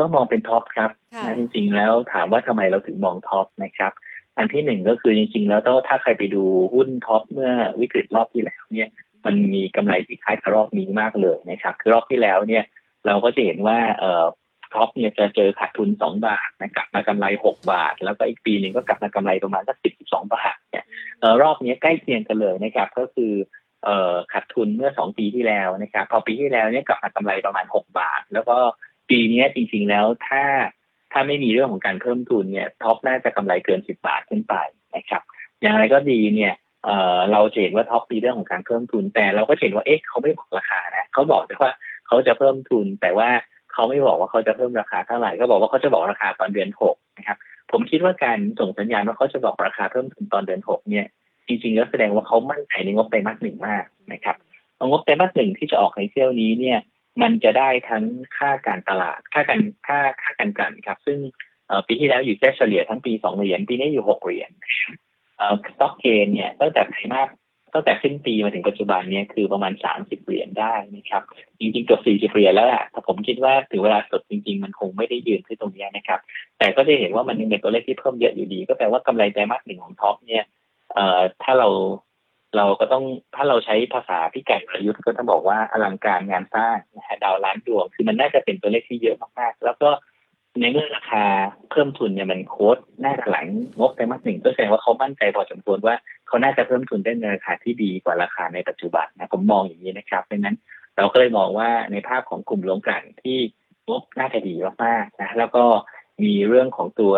ก็มองเป็น TOP ครับนะจริงๆแล้วถามว่าทำไมเราถึงมอง TOP นะครับอันที่หนึ่งก็คือจริงๆ แล้วถ้าใครไปดูหุ้น TOP เมื่อวิกฤตรอบที่แล้วเนี่ยมันมีกำไรที่คล้ายกับรอบนี้มากเลยนะครับคือรอบที่แล้วเนี่ยเราก็จะเห็นว่าเอ่อ TOP เนี่ยจะเจอขาดทุนสองบาทนะกลับมากำไรหกบาท แล้วก็อีกปีหนึ่งก็กลับมากำไรประมาณสักสิบสองบาทเนี่ยเออรอบนี้ใกล้เคียงกันเลยนะครับก็คือเอ่อขาดทุนเมื่อสองปีที่แล้วนะครับพอปีที่แล้วเนี่ยกลับมากำไรประมาณหกบาท แล้วก็ ปีนี้จริง ๆ แล้วถ้าถ้าไม่มีเรื่องของการเพิ่มทุนเนี่ยท็อปน่าจะกำไรเกินสิบบาทขึ้นไปนะครับอย่างไรก็ดีเนี่ยเออเราเห็นว่าท็อปมีเรื่องของการเพิ่มทุน แต่เราก็เห็นว่าเอ๊ะเขาไม่บอกราคานะเขาบอกแต่ว่าเขาจะเพิ่มทุน แต่ว่าเขาไม่บอกว่าเขาจะเพิ่มราคาเท่าไหร่ก็บอกว่าเขาจะบอกราคาตอนเดือนหกนะครับผมคิดว่าการส่งสัญญาณว่าเขาจะบอกราคาเพิ่มทุนตอนเดือนหกเนี่ยจริงๆแล้วแสดงว่าเขามั่นใจในงบไตรมาสหนึ่งมากนะครับงบไตรมาสหนึ่งที่จะออกในเที่ยวนี้เนี่ย มันจะได้ทั้งค่าการตลาด ค่าการค่าค่าการกลั่นครับ ซึ่งปีที่แล้วอยู่แค่เฉลี่ยทั้งปีสองเหรียญปีนี้อยู่หกเหรียญ stock gain เนี่ยตั้งแต่ไตรมาสตั้งแต่สิ้นปีมาถึงปัจจุบันเนี่ยคือประมาณสามสิบเหรียญได้นะครับจริงๆเกือบสี่สิบเหรียญแล้วแหละแต่ผมคิดว่าถึงเวลาสดจริง ๆ มันคงไม่ได้ยืนที่ตรงนี้นะครับ แต่ก็จะเห็นว่ามันยังเป็นตัวเลขที่เพิ่มเยอะอยู่ดี ก็แปลว่ากำไรไตรมาสหนึ่งของ TOP เนี่ยเอ่อถ้าเรา เราก็ต้องถ้าเราใช้ภาษาพี่ไก่ประยุทธ์ก็ต้องบอกว่าอลังการงานสร้างนะฮะดาวล้านดวงคือมันน่าจะเป็นตัวเลขที่เยอะมากๆ แล้วก็ในเมื่อราคาเพิ่มทุนเนี่ยมันโค้ดน่าจะหลังงบไตรมาสหนึ่งก็แสดงว่าเขามั่นใจพอสมควรว่าเขาน่าจะเพิ่มทุนได้ในราคาที่ดีกว่าราคาในปัจจุบันนะผมมองอย่างนี้นะครับเพราะนั้นเราก็เลยมองว่าในภาพของกลุ่มโรงกลั่นที่งบน่าจะดีมากๆนะแล้วก็มีเรื่องของตัว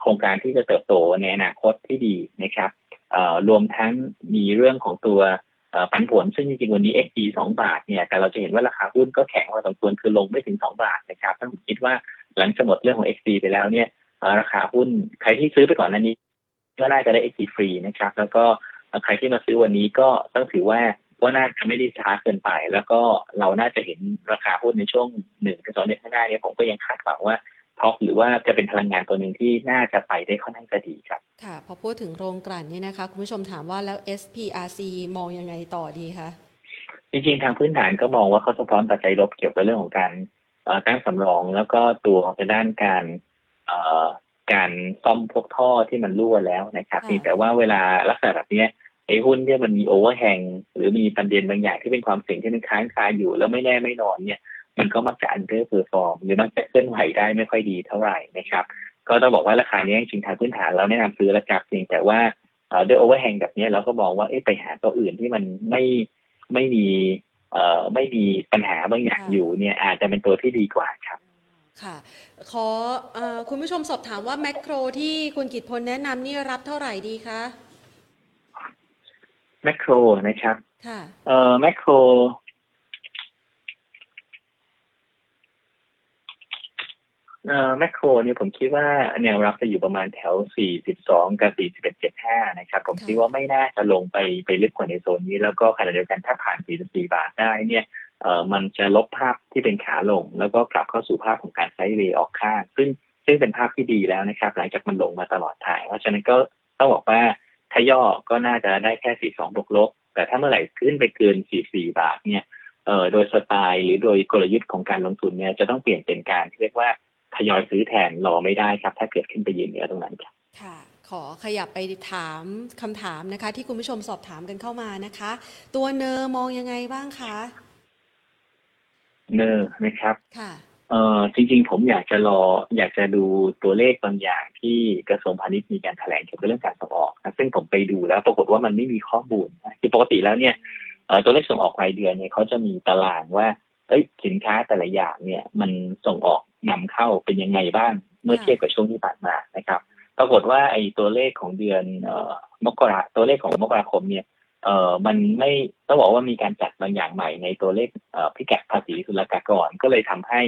โครงการที่จะเติบโตในอนาคตที่ดีนะครับรวมทั้งมีเรื่องของตัวปันผลซึ่งจริงๆวันนี้ XG สองบาทเนี่ยแต่เราจะเห็นว่าราคาหุ้นก็แข็งพอสมควรคือลงไม่ถึงสองบาทนะครับถ้าผมคิดว่าหลังจากหมดเรื่องของ XG ไปแล้วเนี่ยราคาหุ้นใครที่ซื้อไปก่อนนั้นนี้ก็น่าจะได้ XG ฟรีนะครับ แล้วก็ใครที่มาซื้อวันนี้ก็ต้องถือว่าว่าน่าจะไม่ได้ช้าเกินไป แล้วก็เราน่าจะเห็นราคาหุ้นในช่วงหนึ่งถึงสองเดือนข้างหน้าเนี่ยผมก็ยังคาดหวังว่า ท็อปหรือว่าจะเป็นพลังงานตัวหนึ่งที่น่าจะไปได้ค่อนข้างจะดีครับ ค่ะพอพูดถึงโรงกลั่นนี่นะคะคุณผู้ชมถามว่าแล้ว SPRC มองยังไงต่อดีคะจริงๆทางพื้นฐานก็มองว่าเขาสะท้อนปัจจัยลบเกี่ยวกับเรื่องของการตั้งสำรองแล้วก็ตัวในด้านการการซ่อมพวกท่อที่มันรั่วแล้วนะครับแต่ว่าเวลาลักษณะแบบนี้ไอ้หุ้นที่มันมี overhang หรือมีประเด็นบางอย่างที่เป็นความเสี่ยงที่มันค้างคาอยู่แล้วไม่แน่ไม่นอนเนี่ย มันก็มักจะ underperform หรือมักจะเคลื่อนไหวได้ไม่ค่อยดีเท่าไหร่นะครับก็ต้องบอกว่าราคานี้จริงทางพื้นฐานเราแนะนำซื้อระจับจริงแต่ว่าด้วย overhang แบบนี้เราก็มองว่าเอ๊ะไปหาตัวอื่นที่มันไม่ไม่มีเอ่อไม่มีปัญหาบางอย่างอยู่เนี่ยอาจจะเป็นตัวที่ดีกว่าครับ ค่ะ ขออคุณผู้ชมสอบถามว่าแมคโครที่คุณกิตพลแนะนำนี่รับเท่าไหร่ดีคะแมคโครนะครับ ค่ะเอ่อแมคโคร เอ่อแมคโครเนี่ยผมคิดว่าแนวรับจะอยู่ประมาณแถว 42 กับ 41.75 นะครับ ผมค่ะคิดว่าไม่น่าจะลงไปไปลึกกว่าในโซนนี้ แล้วก็ขณะเดียวกันถ้าผ่าน 44 บาทได้เนี่ยเอ่อมันจะลบภาพที่เป็นขาลง แล้วก็กลับเข้าสู่ภาพของการไซด์เวย์ออกข้าง ซึ่งซึ่งเป็นภาพที่ดีแล้วนะครับ หลังจากมันลงมาตลอดทางเพราะฉะนั้นก็ต้องบอกว่าถ้าย่อก็น่าจะได้แค่ 42 บวกลบ แต่ถ้าเมื่อไหร่ขึ้นไปเกิน 44 บาทเนี่ยเอ่อโดยสไตล์หรือโดยกลยุทธ์ของการลงทุนเนี่ยจะต้องเปลี่ยนเป็นการที่เรียกว่า ทยอยซื้อแทนรอไม่ได้ครับ ถ้าเกิดขึ้นไปยืนเหนือตรงนั้นครับค่ะขอขยับไปถามคำถามนะคะ ที่คุณผู้ชมสอบถามกันเข้ามานะคะ ตัว NER มองยังไงบ้างคะเนอร์นะครับค่ะเอ่อจริงๆ ผมอยากจะรออยากจะดูตัวเลขบางอย่างที่กระทรวงพาณิชย์มีการแถลงเกี่ยวกับเรื่องการส่งออกนะซึ่งผมไปดูแล้ว ปรากฏว่ามันไม่มีข้อมูลนะคือปกติแล้วเนี่ยเอ่อตัวเลขส่งออกรายเดือนเนี่ยเขาจะมีตารางว่าเอ้ยสินค้าแต่ละอย่างเนี่ย มันส่งออก นำเข้าเป็นยังไงบ้างเมื่อเทียบกับช่วงที่ผ่านมานะครับ ปรากฏว่าไอ้ตัวเลขของเดือนเอ่อมกราตัวเลขของมกราคมเนี่ยเอ่อมันไม่ต้องบอกว่ามีการจัดบางอย่างใหม่ในตัวเลขเอ่อพิกัดภาษีศุลกากรก็เลยทำให้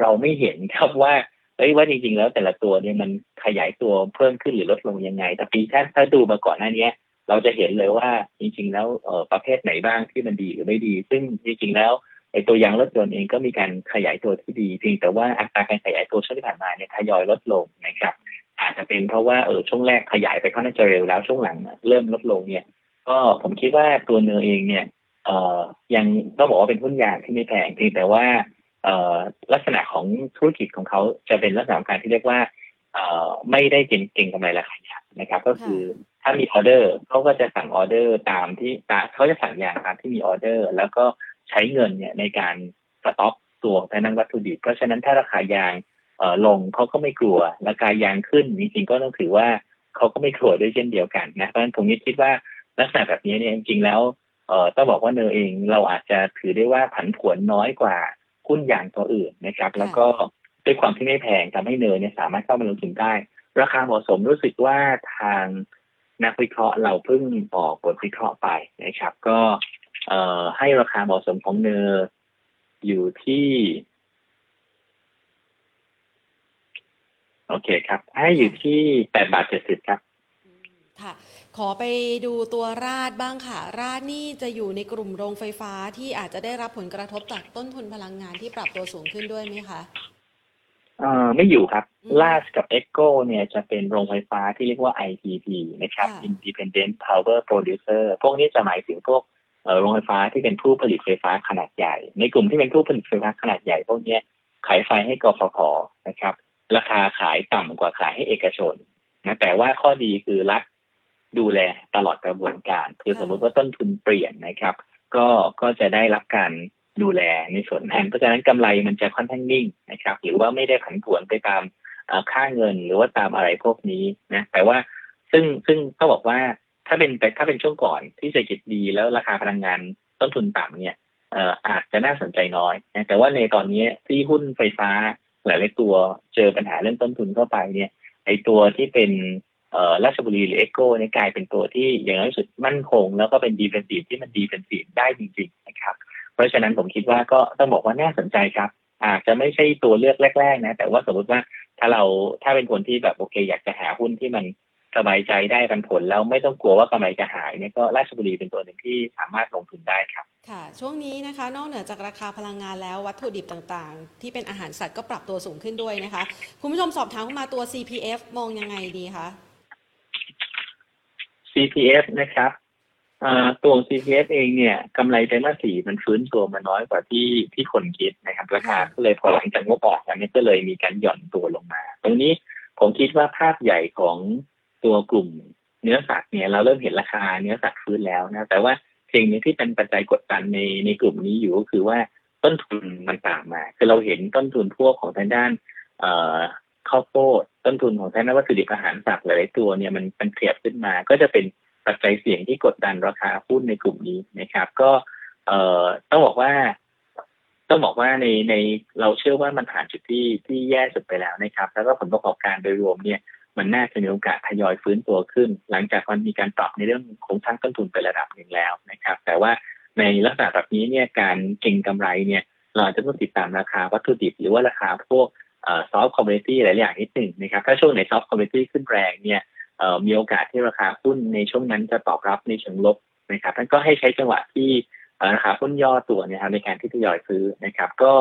เราไม่เห็นครับว่าเอ้ยว่าจริงๆแล้วแต่ละตัวเนี่ยมันขยายตัวเพิ่มขึ้นหรือลดลงยังไง แต่ปีถ้าถ้าดูมาก่อนหน้านี้เราจะเห็นเลยว่าจริง ๆ แล้วเอ่อประเภทไหนบ้างที่มันดีหรือไม่ดี ซึ่งจริงๆแล้ว ไอตัวยางรถยนต์เองก็มีการขยายตัวที่ดีเพียงแต่ว่าอัตราการขยายตัวช่วงที่ผ่านมาเนี่ยทยอยลดลงนะครับอาจจะเป็นเพราะว่าเออช่วงแรกขยายไปค่อนข้างจะเร็วแล้วช่วงหลังเริ่มลดลงเนี่ย ก็ผมคิดว่าตัวเนอเองเนี่ยเอ่อยังต้องบอกว่าเป็นหุ้นยางที่ไม่แพงเพียงแต่ว่าเอ่อลักษณะของธุรกิจของเขาจะเป็นลักษณะการที่เรียกว่าเอ่อไม่ได้เก่งกำไรราคายางนะครับ ก็คือถ้ามีออเดอร์เขาก็จะสั่งออเดอร์ตามที่เขาจะสั่งยางตามที่มีออเดอร์ แล้วก็ ใช้เงินเนี่ยในการสต็อกตัวภายในวัตถุดิบเพราะฉะนั้นถ้าราคายางเอ่อลงเขาก็ไม่กลัวราคายางขึ้นจริงๆก็ต้องถือว่าเขาก็ไม่กลัวด้วยเช่นเดียวกันนะเพราะฉะนั้นผมคิดว่าลักษณะแบบนี้เนี่ยจริงๆแล้วเอ่อต้องบอกว่าเนอเองเราอาจจะถือได้ว่าผันผวนน้อยกว่าหุ้นอย่างตัวอื่นนะครับ แล้วก็ด้วยความที่ไม่แพงทำให้เนอเนี่ยสามารถเข้ามาลงทุนได้ ราคาเหมาะสมรู้สึกว่าทางนักวิเคราะห์เราเพิ่งออกบทวิเคราะห์ไปนะครับ ก็ เอ่อให้ราคาเหมาะสมของเนออยู่ที่ โอเคครับ ให้อยู่ที่แปดบาทเจ็ดสิบครับอืมค่ะ ขอไปดูตัวราดบ้างค่ะ ราดนี่จะอยู่ในกลุ่มโรงไฟฟ้าที่อาจจะได้รับผลกระทบจากต้นทุนพลังงานที่ปรับตัวสูงขึ้นด้วยไหมคะเอ่อไม่อยู่ครับอืมลาสกับเอ็กโกเนี่ยจะเป็นโรงไฟฟ้าที่เรียกว่า IPP นะครับค่ะ Independent Power Producer พวกนี้จะหมายถึงพวกเอ่อ โรงไฟฟ้าที่เป็นผู้ผลิตไฟฟ้าขนาดใหญ่ ในกลุ่มที่เป็นผู้ผลิตไฟฟ้าขนาดใหญ่พวกนี้ขายไฟให้กฟผนะครับ ราคาขายต่ำกว่าขายให้เอกชนนะแต่ว่าข้อดีคือรัฐดูแลตลอดกระบวนการ คือสมมติว่าต้นทุนเปลี่ยนนะครับ ก็ก็จะได้รับการดูแลในส่วนนั้นเพราะฉะนั้นกำไรมันจะค่อนข้างนิ่งนะครับ หรือว่าไม่ได้ผันผวนไปตามอ่อค่าเงินหรือว่าตามอะไรพวกนี้นะแต่ว่าซึ่งซึ่งเขาบอกว่า ถ้าเป็นแต่ถ้าเป็นช่วงก่อนที่เศรษฐกิจดีแล้วราคาพลังงานต้นทุนต่ำเนี่ยเอ่ออาจจะน่าสนใจน้อยนะแต่ว่าในตอนนี้ที่หุ้นไฟฟ้าหลายๆตัวเจอปัญหาเรื่องต้นทุนเข้าไปเนี่ยไอตัวที่เป็นเอ่อราชบุรีหรือ EGCO เนี่ยกลายเป็นตัวที่อย่างน้อยสุดมั่นคง แล้วก็เป็น defensive ที่มัน defensive ได้จริงๆนะครับ เพราะฉะนั้นผมคิดว่าก็ต้องบอกว่าน่าสนใจครับ อาจจะไม่ใช่ตัวเลือกแรก ๆ นะ แต่ว่าสมมติว่าถ้าเราถ้าเป็นคนที่แบบโอเค อยากจะหาหุ้นที่มัน สบายใจได้ปันผลแล้วไม่ต้องกลัวว่ากำไรจะหายเนี่ยก็ราชบุรีเป็นตัวหนึ่งที่สามารถลงทุนได้ครับค่ะ ช่วงนี้นะคะ นอกเหนือจากราคาพลังงานแล้ววัตถุดิบต่างๆ ที่เป็นอาหารสัตว์ก็ปรับตัวสูงขึ้นด้วยนะคะ คุณผู้ชมสอบถามเข้ามาตัว CPF มองยังไงดีคะ CPF นะครับอ่าตัว CPF เองเนี่ยกำไรไตรมาสสี่มันฟื้นตัวมาน้อยกว่าที่ที่คนคิดนะครับ ราคาก็เลยพอหลังจากงบออกแล้วเนี่ยก็เลยมีการหย่อนตัวลงมา ตรงนี้ผมคิดว่าภาพใหญ่ของ ตัวกลุ่มเนื้อสัตว์เนี่ยเราเริ่มเห็นราคาเนื้อสัตว์ฟื้นแล้วนะแต่ว่าสิ่งนี้ที่เป็นปัจจัยกดดันในในกลุ่มนี้อยู่ก็คือว่าต้นทุนมันต่างมา คือเราเห็นต้นทุนพวกของทางด้านเอ่อข้าวโพดต้นทุนของทางด้านวัตถุดิบอาหารสัตว์หลายตัวเนี่ยมันมันเทียบขึ้นมา ก็จะเป็นปัจจัยเสี่ยงที่กดดันราคาหุ้นในกลุ่มนี้นะครับ ก็เอ่อต้องบอกว่า ต้องบอกว่าในในเราเชื่อว่ามันผ่านจุดที่ที่แย่สุดไปแล้วนะครับ แล้วก็ผลประกอบการโดยรวมเนี่ย มันน่าจะมีโอกาสทยอยฟื้นตัวขึ้น หลังจากมันมีการปรับในเรื่องโครงสร้างต้นทุนไประดับหนึ่งแล้วนะครับ แต่ว่าในลักษณะแบบนี้เนี่ยการเก็งกำไรเนี่ยเราจะต้องติดตามราคาวัตถุดิบหรือว่าราคาพวก soft commodity หลายอย่างนิดหนึ่งนะครับถ้าช่วงไหน soft commodity ขึ้นแรงเนี่ยมีโอกาสที่ราคาหุ้นในช่วงนั้นจะตอบรับในเชิงลบนะครับงั้นก็ให้ใช้จังหวะที่ราคาหุ้นย่อตัวนะครับในการที่ทยอยซื้อนะครับ ก็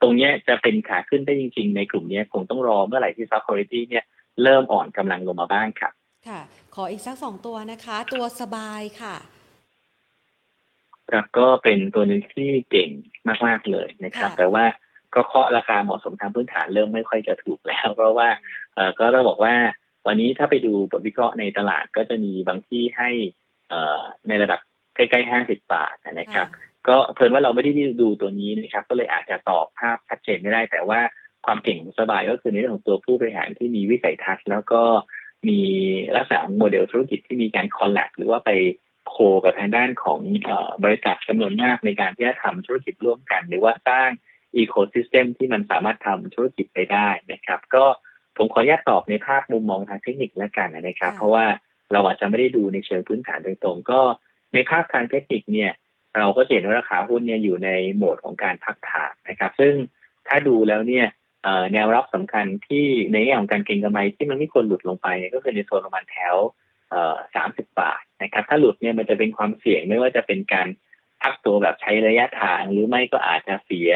ตรงนี้จะเป็นขาขึ้นได้จริง ๆ ในกลุ่มนี้คงต้องรอเมื่อไหร่ที่ soft commodity เนี่ย เริ่มอ่อนกำลังลงมาบ้างครับ ค่ะ ขออีกสักสองตัวนะคะ ตัว SABUY ค่ะ ครับก็เป็นตัวหนึงที่เก่งมาก ๆ เลยนะครับแต่ว่าก็เคาะราคาเหมาะสมทางพื้นฐานเริ่มไม่ค่อยจะถูกแล้ว เพราะว่าเออก็ต้องบอกว่า วันนี้ถ้าไปดูบทวิเคราะห์ในตลาดก็จะมีบางที่ให้เอ่อในระดับใกล้ๆห้าสิบบาทนะครับ ก็เผอิญว่าเราไม่ได้ดูตัวนี้นะครับ ก็เลยอาจจะตอบภาพชัดเจนไม่ได้ แต่ว่า ความเก่ง SABUY ก็คือในเรื่องของตัวผู้บริหารที่มีวิสัยทัศน์ แล้วก็มีลักษณะโมเดลธุรกิจที่มีการ collab หรือว่าไป co กับทางด้านของบริษัทจำนวนมากในการที่จะทำธุรกิจร่วมกัน หรือว่าสร้าง ecosystem ที่มันสามารถทำธุรกิจไปได้นะครับ ก็ผมขออนุญาตตอบในภาพมุมมองทางเทคนิคแล้วกันนะครับ เพราะว่าเราอาจจะไม่ได้ดูในเชิงพื้นฐานตรงๆก็ในภาพทางเทคนิคเนี่ย เราก็เห็นว่าราคาหุ้นเนี่ยอยู่ในโหมดของการพักฐานนะครับ ซึ่งถ้าดูแล้วเนี่ย แนวรับสำคัญที่ในแง่ของการเก็งกำไรที่มันไม่ควรหลุดลงไปก็คือในโซนประมาณแถวสามสิบบาทนะครับ ถ้าหลุดเนี่ยมันจะเป็นความเสี่ยงไม่ว่าจะเป็นการพักตัวแบบใช้ระยะทาง หรือไม่ก็อาจจะเสีย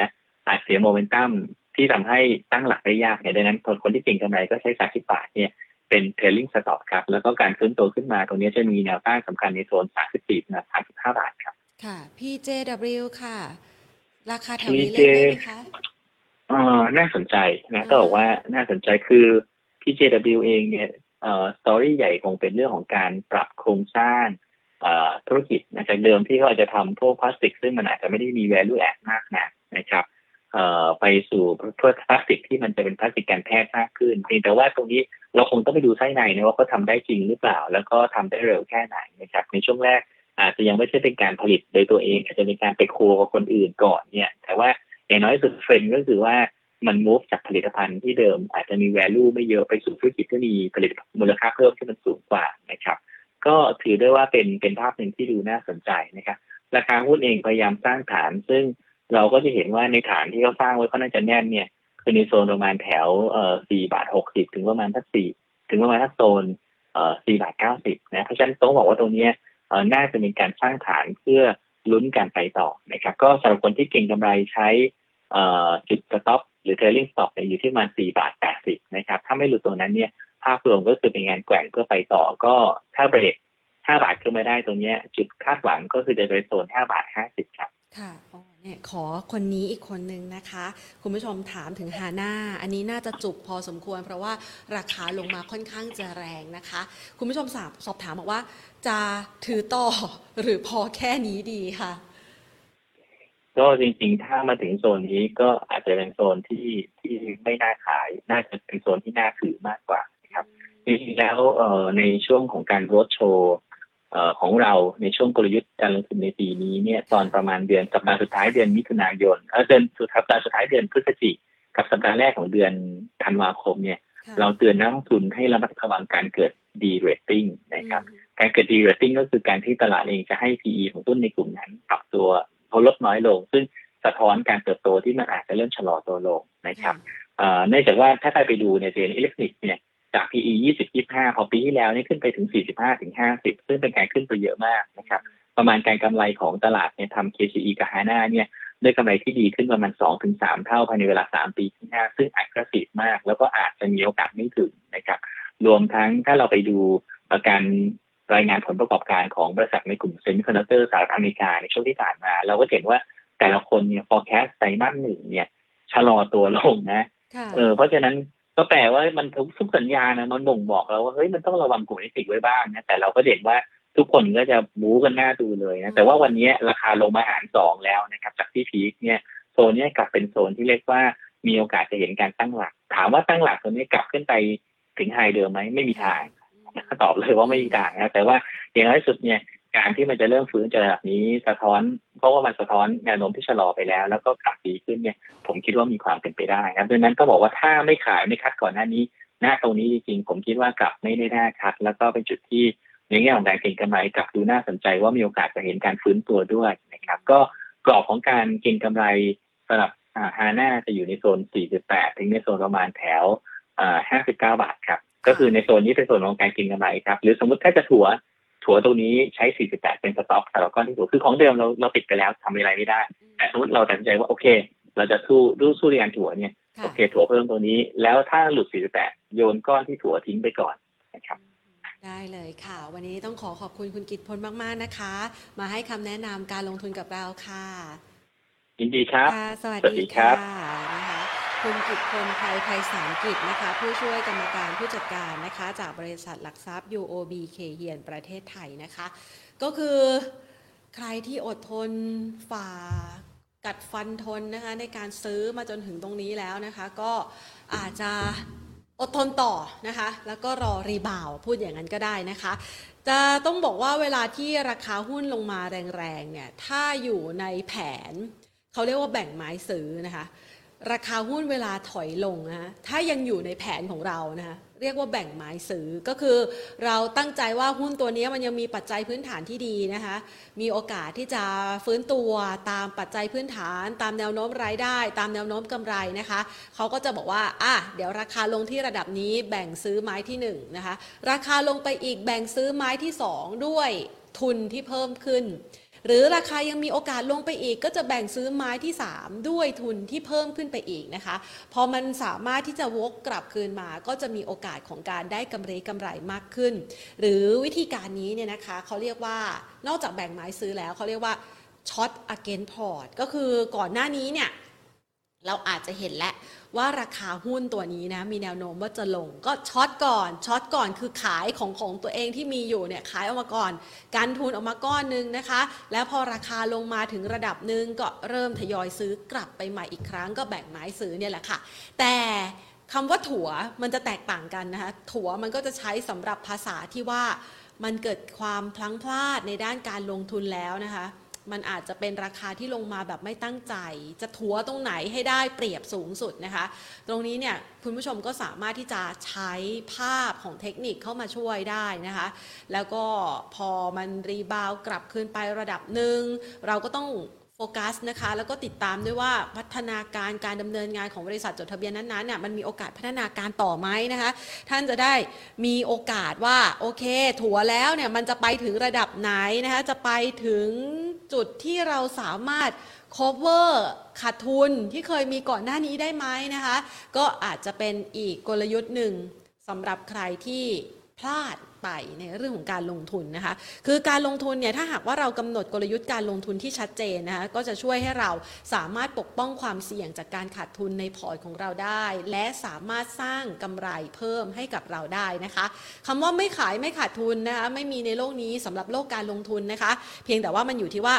อาจเสียโมเมนตัมที่ทำให้ตั้งหลักได้ยากเนี่ยดังนั้นคนที่เก็งกำไรก็ใช้สามสิบบาทเนี่ยเป็น trailing stop ครับ แล้วก็การขึ้นตัวขึ้นมาตรงนี้จะมีแนวต้านสำคัญในโซน 34ถึง35 บาทครับ ค่ะ PJW ค่ะ ราคาแถวนี้เล่นได้ไหมคะ เอ่อน่าสนใจนะก็บอกว่าน่าสนใจคือ PJW เองเนี่ยเอ่อ story ใหญ่คงเป็นเรื่องของการปรับโครงสร้างเอ่อธุรกิจนะจากเดิมที่เขาอาจจะทำพวกพลาสติก ซึ่งมันอาจจะไม่ได้มี value add มากนะนะครับเอ่อไปสู่พวกพลาสติกที่มันจะเป็นพลาสติกการแพทย์มากขึ้นเพียงแต่ว่าตรงนี้เราคงต้องไปดูไส้ในนะว่าเขาทาได้จริงหรือเปล่า แล้วก็ทำได้เร็วแค่ไหนนะครับในช่วงแรกอาจจะยังไม่ใช่เป็นการผลิตโดยตัวเอง อาจจะเป็นการไปโคกับคนอื่นก่อนเนี่ย แต่ว่า อย่างน้อยสุดเทรนก็คือว่ามันมูฟจากผลิตภัณฑ์ที่เดิม อาจจะมี value ไม่เยอะไปสู่ธุรกิจที่มีผลิตมูลค่าเพิ่มที่มันสูงกว่านะครับ ก็ถือได้ว่าเป็นเป็นภาพหนึ่งที่ดูน่าสนใจนะครับราคาหุ้นเองพยายามสร้างฐาน ซึ่งเราก็จะเห็นว่าในฐานที่เขาสร้างไว้ก็น่าจะแน่นเนี่ยคือในโซนประมาณแถวเอ่อสี่บาทหกสิบถึงประมาณทักสี่ถึงประมาณทักโซนเอ่อสี่บาทเก้าสิบนะเพราะฉะนั้นต้องบอกว่าตรงนี้เอ่อน่าจะมีการสร้างฐานเพื่อ ลุ้นการไปต่อนะครับ ก็สำหรับคนที่เก่งกำไรใช้จุดสต็อปหรือ trailing stop เนี่ยอยู่ที่ประมาณสี่บาทแปดสิบนะครับ ถ้าไม่หลุดตรงนั้นเนี่ยภาพรวมก็คือเป็นงานแกว่งเพื่อไปต่อก็ถ้าเบรกห้าบาทขึ้นมาได้ตรงนี้จุดคาดหวังก็คือจะเป็นโซนห้าบาทห้าสิบครับค่ะเนี่ยขอคนนี้อีกคนนึงนะคะ คุณผู้ชมถามถึงฮาน่าอันนี้น่าจะจุกพอสมควร เพราะว่าราคาลงมาค่อนข้างจะแรงนะคะ คุณผู้ชมสอบถามบอกว่า จะถือต่อหรือพอแค่นี้ดีค่ะ ก็จริงๆ ถ้ามาถึงโซนนี้ก็อาจจะเป็นโซนที่ที่ไม่น่าขาย น่าจะเป็นโซนที่น่าถือมากกว่านะครับจริงๆแล้วเอ่อในช่วงของการโรดโชว์เอ่อของเราในช่วงกลยุทธ์การลงทุนในปีนี้เนี่ยตอนประมาณเดือนสัปดาห์สุดท้ายเดือนมิถุนายนเออเดือนสุดสัปดาห์สุดท้ายเดือนพฤศจิกกับสัปดาห์แรกของเดือนธันวาคมเนี่ย เราเตือนนักลงทุนให้ระมัดระวังการเกิด de-rating นะครับ การเกิด de-rating ก็คือการที่ตลาดเองจะให้ PE ของหุ้นในกลุ่มนั้นปรับตัวเขาลดน้อยลง ซึ่งสะท้อนการเติบโตที่มันอาจจะเริ่มชะลอตัวลงนะครับเนื่องจากว่าถ้าใครไปดูเนี่ยเช่นอิเล็กทรอนิกส์เนี่ยจาก PE 20 25พอปีที่แล้วนี่ขึ้นไปถึง 45 ถึง 50 ซึ่งเป็นการขึ้นไปเยอะมากนะครับ ประมาณการกำไรของตลาดเนี่ยทำ KCE กับ HANA เนี่ยด้วยกำไรที่ดีขึ้นประมาณ 2 ถึง 3 เท่าภายในเวลา 3 ปีข้างหน้า ซึ่ง aggressive มาก แล้วก็อาจจะมีโอกาสไม่ถึงนะครับ รวมทั้งถ้าเราไปดูการ รายงานผลประกอบการของบริษัทในกลุ่ม semiconductor สหรัฐอเมริกาในช่วงที่ผ่านมา เราก็เห็นว่าแต่ละคนเนี่ย forecast ไตรมาสหนึ่งเนี่ยชะลอตัวลงนะเออเพราะฉะนั้นก็แปลว่ามันทุกทุกสัญญานะมันบ่งบอกเราว่าเฮ้ยมันต้องระวังกลุ่มนิสิกไว้บ้างนะแต่เราก็เห็นว่าทุกคนก็จะบู๊กันหน้าดูเลยนะแต่ว่าวันนี้ราคาลงมาหารสองแล้วนะครับ จากที่พีคเนี่ยโซนนี้กลับเป็นโซนที่เรียกว่ามีโอกาสจะเห็นการตั้งหลัก ถามว่าตั้งหลักตัวนี้กลับขึ้นไปถึงไฮเดิมไหมไม่มีทาง ตอบเลยว่าไม่มีทางนะแต่ว่าอย่างน้อยสุดเนี่ยการที่มันจะเริ่มฟื้นจากระดับนี้สะท้อน เพราะว่ามันสะท้อนแนวโน้มที่ชะลอไปแล้ว แล้วก็กลับดีขึ้นเนี่ย ผมคิดว่ามีความเป็นไปได้ครับดังนั้นก็บอกว่าถ้าไม่ขายไม่คัดก่อนหน้านี้หน้าตรงนี้จริงๆผมคิดว่ากลับไม่ได้แน่ชัด แล้วก็เป็นจุดที่ในแง่ของการเก็งกำไรกลับดูน่าสนใจว่ามีโอกาสจะเห็นการฟื้นตัวด้วยนะครับ ก็กรอบของการเก็งกำไรสำหรับฮาน่าจะอยู่ในโซน 48 ถึงในโซนประมาณแถวอ่า59 บาทครับก็คือในโซนนี้เป็นโซนของการเก็งกำไรครับ หรือสมมติถ้าจะถัวถัวตรงนี้ใช้ 48 เป็นสต็อกสำหรับก้อนที่ถัวคือของเดิมเราเราติดไปแล้วทำอะไรไม่ได้ แต่สมมติเราตัดสินใจว่าโอเค เราจะสู้รู้สู้ในการถัวเนี่ยค่ะโอเค ถัวเพิ่มตัวนี้ แล้วถ้าหลุด 48 โยนก้อนที่ถัวทิ้งไปก่อนนะครับได้เลยค่ะ วันนี้ต้องขอขอบคุณคุณกิตพลมาก ๆ นะคะ มาให้คำแนะนำการลงทุนกับเราค่ะยินดีครับค่ะสวัสสวัสดีดีครัค่ะบนะ คุณกิตพลไพรไพศาลกิจนะคะ ผู้ช่วยกรรมการผู้จัดการนะคะ จากบริษัทหลักทรัพย์ UOB เคเฮียนประเทศไทยนะคะ ก็คือใครที่อดทนฝ่ากัดฟันทนนะคะ ในการซื้อมาจนถึงตรงนี้แล้วนะคะ ก็อาจจะอดทนต่อนะคะ แล้วก็รอรีบาวพูดอย่างนั้นก็ได้นะคะ จะต้องบอกว่าเวลาที่ราคาหุ้นลงมาแรงๆเนี่ยถ้าอยู่ในแผน เขาเรียกว่าแบ่งไม้ซื้อนะคะ ราคาหุ้นเวลาถอยลงนะถ้ายังอยู่ในแผนของเรานะคะเรียกว่าแบ่งไม้ซื้อก็คือเราตั้งใจว่าหุ้นตัวนี้มันยังมีปัจจัยพื้นฐานที่ดีนะคะมีโอกาสที่จะฟื้นตัวตามปัจจัยพื้นฐาน ตามแนวโน้มรายได้ ตามแนวโน้มกำไรนะคะเขาก็จะบอกว่าอะเดี๋ยวราคาลงที่ระดับนี้แบ่งซื้อไม้ที่หนึ่งนะคะราคาลงไปอีกแบ่งซื้อไม้ที่สองด้วยทุนที่เพิ่มขึ้น หรือราคายังมีโอกาสลงไปอีก ก็จะแบ่งซื้อไม้ที่ 3 ด้วยทุนที่เพิ่มขึ้นไปอีกนะคะ พอมันสามารถที่จะวกกลับคืนมา ก็จะมีโอกาสของการได้กำไรกำไรมากขึ้น หรือวิธีการนี้เนี่ยนะคะเขาเรียกว่านอกจากแบ่งไม้ซื้อแล้วเขาเรียกว่าช็อตอเกนพอร์ตก็คือก่อนหน้านี้เนี่ย เราอาจจะเห็นแล้วว่าราคาหุ้นตัวนี้นะมีแนวโน้มว่าจะลงก็ช็อตก่อนช็อตก่อนคือขายของของตัวเองที่มีอยู่เนี่ยขายออกมาก่อน การทุนออกมาก้อนหนึงนะคะ แล้วพอราคาลงมาถึงระดับหนึ่งก็เริ่มทยอยซื้อกลับไปใหม่อีกครั้งก็แบ่งไม้ซื้อเนี่ยแหละค่ะ แต่คำว่าถั่วมันจะแตกต่างกันนะคะถั่วมันก็จะใช้สำหรับภาษาที่ว่ามันเกิดความพลั้งพลาดในด้านการลงทุนแล้วนะคะ มันอาจจะเป็นราคาที่ลงมาแบบไม่ตั้งใจ จะถัวตรงไหนให้ได้เปรียบสูงสุดนะคะ ตรงนี้เนี่ยคุณผู้ชมก็สามารถที่จะใช้ภาพของเทคนิคเข้ามาช่วยได้นะคะ แล้วก็พอมันรีบาวกลับคืนไประดับหนึ่งเราก็ต้อง โฟกัสนะคะแล้วก็ติดตามด้วยว่าพัฒนาการการดำเนินงานของบริษัทจดทะเบียนนั้นๆเนี่ยมันมีโอกาสพัฒนาการต่อไหมนะคะท่านจะได้มีโอกาสว่าโอเค ถัวแล้วเนี่ยมันจะไปถึงระดับไหนนะคะจะไปถึงจุดที่เราสามารถ cover ขาดทุนที่เคยมีก่อนหน้านี้ได้ไหมนะคะก็อาจจะเป็นอีกกลยุทธ์หนึ่งสำหรับใครที่พลาด ไปในเรื่องของการลงทุนนะคะ คือการลงทุนเนี่ยถ้าหากว่าเรากำหนดกลยุทธ์การลงทุนที่ชัดเจนนะคะก็จะช่วยให้เราสามารถปกป้องความเสี่ยงจากการขาดทุนในพอร์ตของเราได้ และสามารถสร้างกำไรเพิ่มให้กับเราได้นะคะคำว่าไม่ขายไม่ขาดทุนนะคะไม่มีในโลกนี้สำหรับโลกการลงทุนนะคะ เพียงแต่ว่ามันอยู่ที่ว่า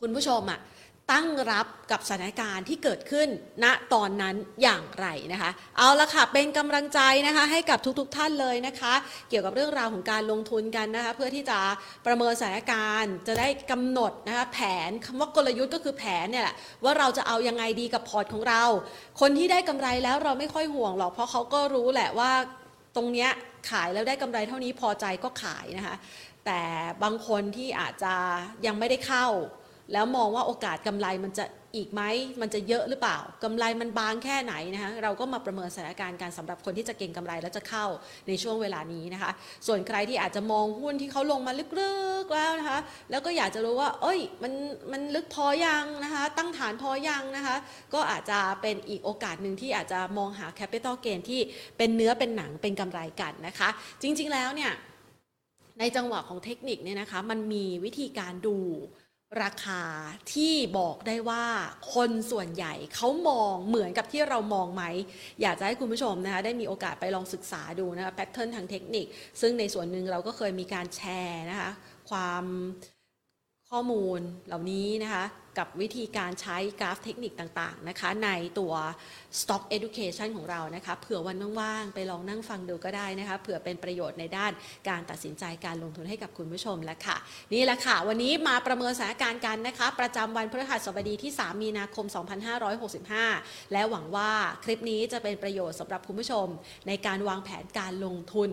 คุณผู้ชมอะ ตั้งรับกับสถานการณ์ที่เกิดขึ้นณตอนนั้นอย่างไรนะคะ เอาละค่ะเป็นกำลังใจนะคะให้กับทุกๆทท่านเลยนะคะ เกี่ยวกับเรื่องราวของการลงทุนกันนะคะ เพื่อที่จะประเมินสถานการณ์จะได้กำหนดนะคะแผนคำว่ากลยุทธ์ก็คือแผนเนี่ยแหละว่าเราจะเอายังไงดีกับพอร์ตของเรา คนที่ได้กำไรแล้วเราไม่ค่อยห่วงหรอกเพราะเขาก็รู้แหละว่าตรงเนี้ยขายแล้วได้กำไรเท่านี้พอใจก็ขายนะคะ แต่บางคนที่อาจจะยังไม่ได้เข้า แล้วมองว่าโอกาสกำไรมันจะอีกไหมมันจะเยอะหรือเปล่ากำไรมันบางแค่ไหนนะคะเราก็มาประเมินสถานการณ์กันสำหรับคนที่จะเก็งกำไรแล้วจะเข้าในช่วงเวลานี้นะคะ ส่วนใครที่อาจจะมองหุ้นที่เขาลงมาลึกๆแล้วนะคะ แล้วก็อยากจะรู้ว่า เอ้ยมันมันลึกพอยังนะคะ ตั้งฐานพอยังนะคะ ก็อาจจะเป็นอีกโอกาสหนึ่งที่อาจจะมองหา capital gain ที่เป็นเนื้อเป็นหนังเป็นกำไรกันนะคะ จริงๆแล้วเนี่ยในจังหวะของเทคนิคเนี่ยนะคะมันมีวิธีการดู ราคาที่บอกได้ว่าคนส่วนใหญ่เขามองเหมือนกับที่เรามองไหม อยากจะให้คุณผู้ชมนะคะได้มีโอกาสไปลองศึกษาดูนะคะแพทเทิร์นทางเทคนิค ซึ่งในส่วนหนึ่งเราก็เคยมีการแชร์นะคะความข้อมูลเหล่านี้นะคะ กับวิธีการใช้กราฟเทคนิคต่างๆนะคะ ในตัว Stock Education ของเรานะคะเผื่อวันว่างๆ ไปลองนั่งฟังดูก็ได้นะคะเผื่อเป็นประโยชน์ในด้านการตัดสินใจการลงทุนให้กับคุณผู้ชมแล้วค่ะ นี่แหละค่ะ วันนี้มาประเมินสถานการณ์กันนะคะ ประจำวันพฤหัสบดีที่ 3 มีนาคม 2565 และหวังว่าคลิปนี้จะเป็นประโยชน์สำหรับคุณผู้ชม ในการวางแผนการลงทุน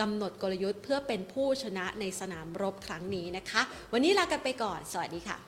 กำหนดกลยุทธ์เพื่อเป็นผู้ชนะในสนามรบครั้งนี้นะคะ วันนี้ลากันไปก่อน สวัสดีค่ะ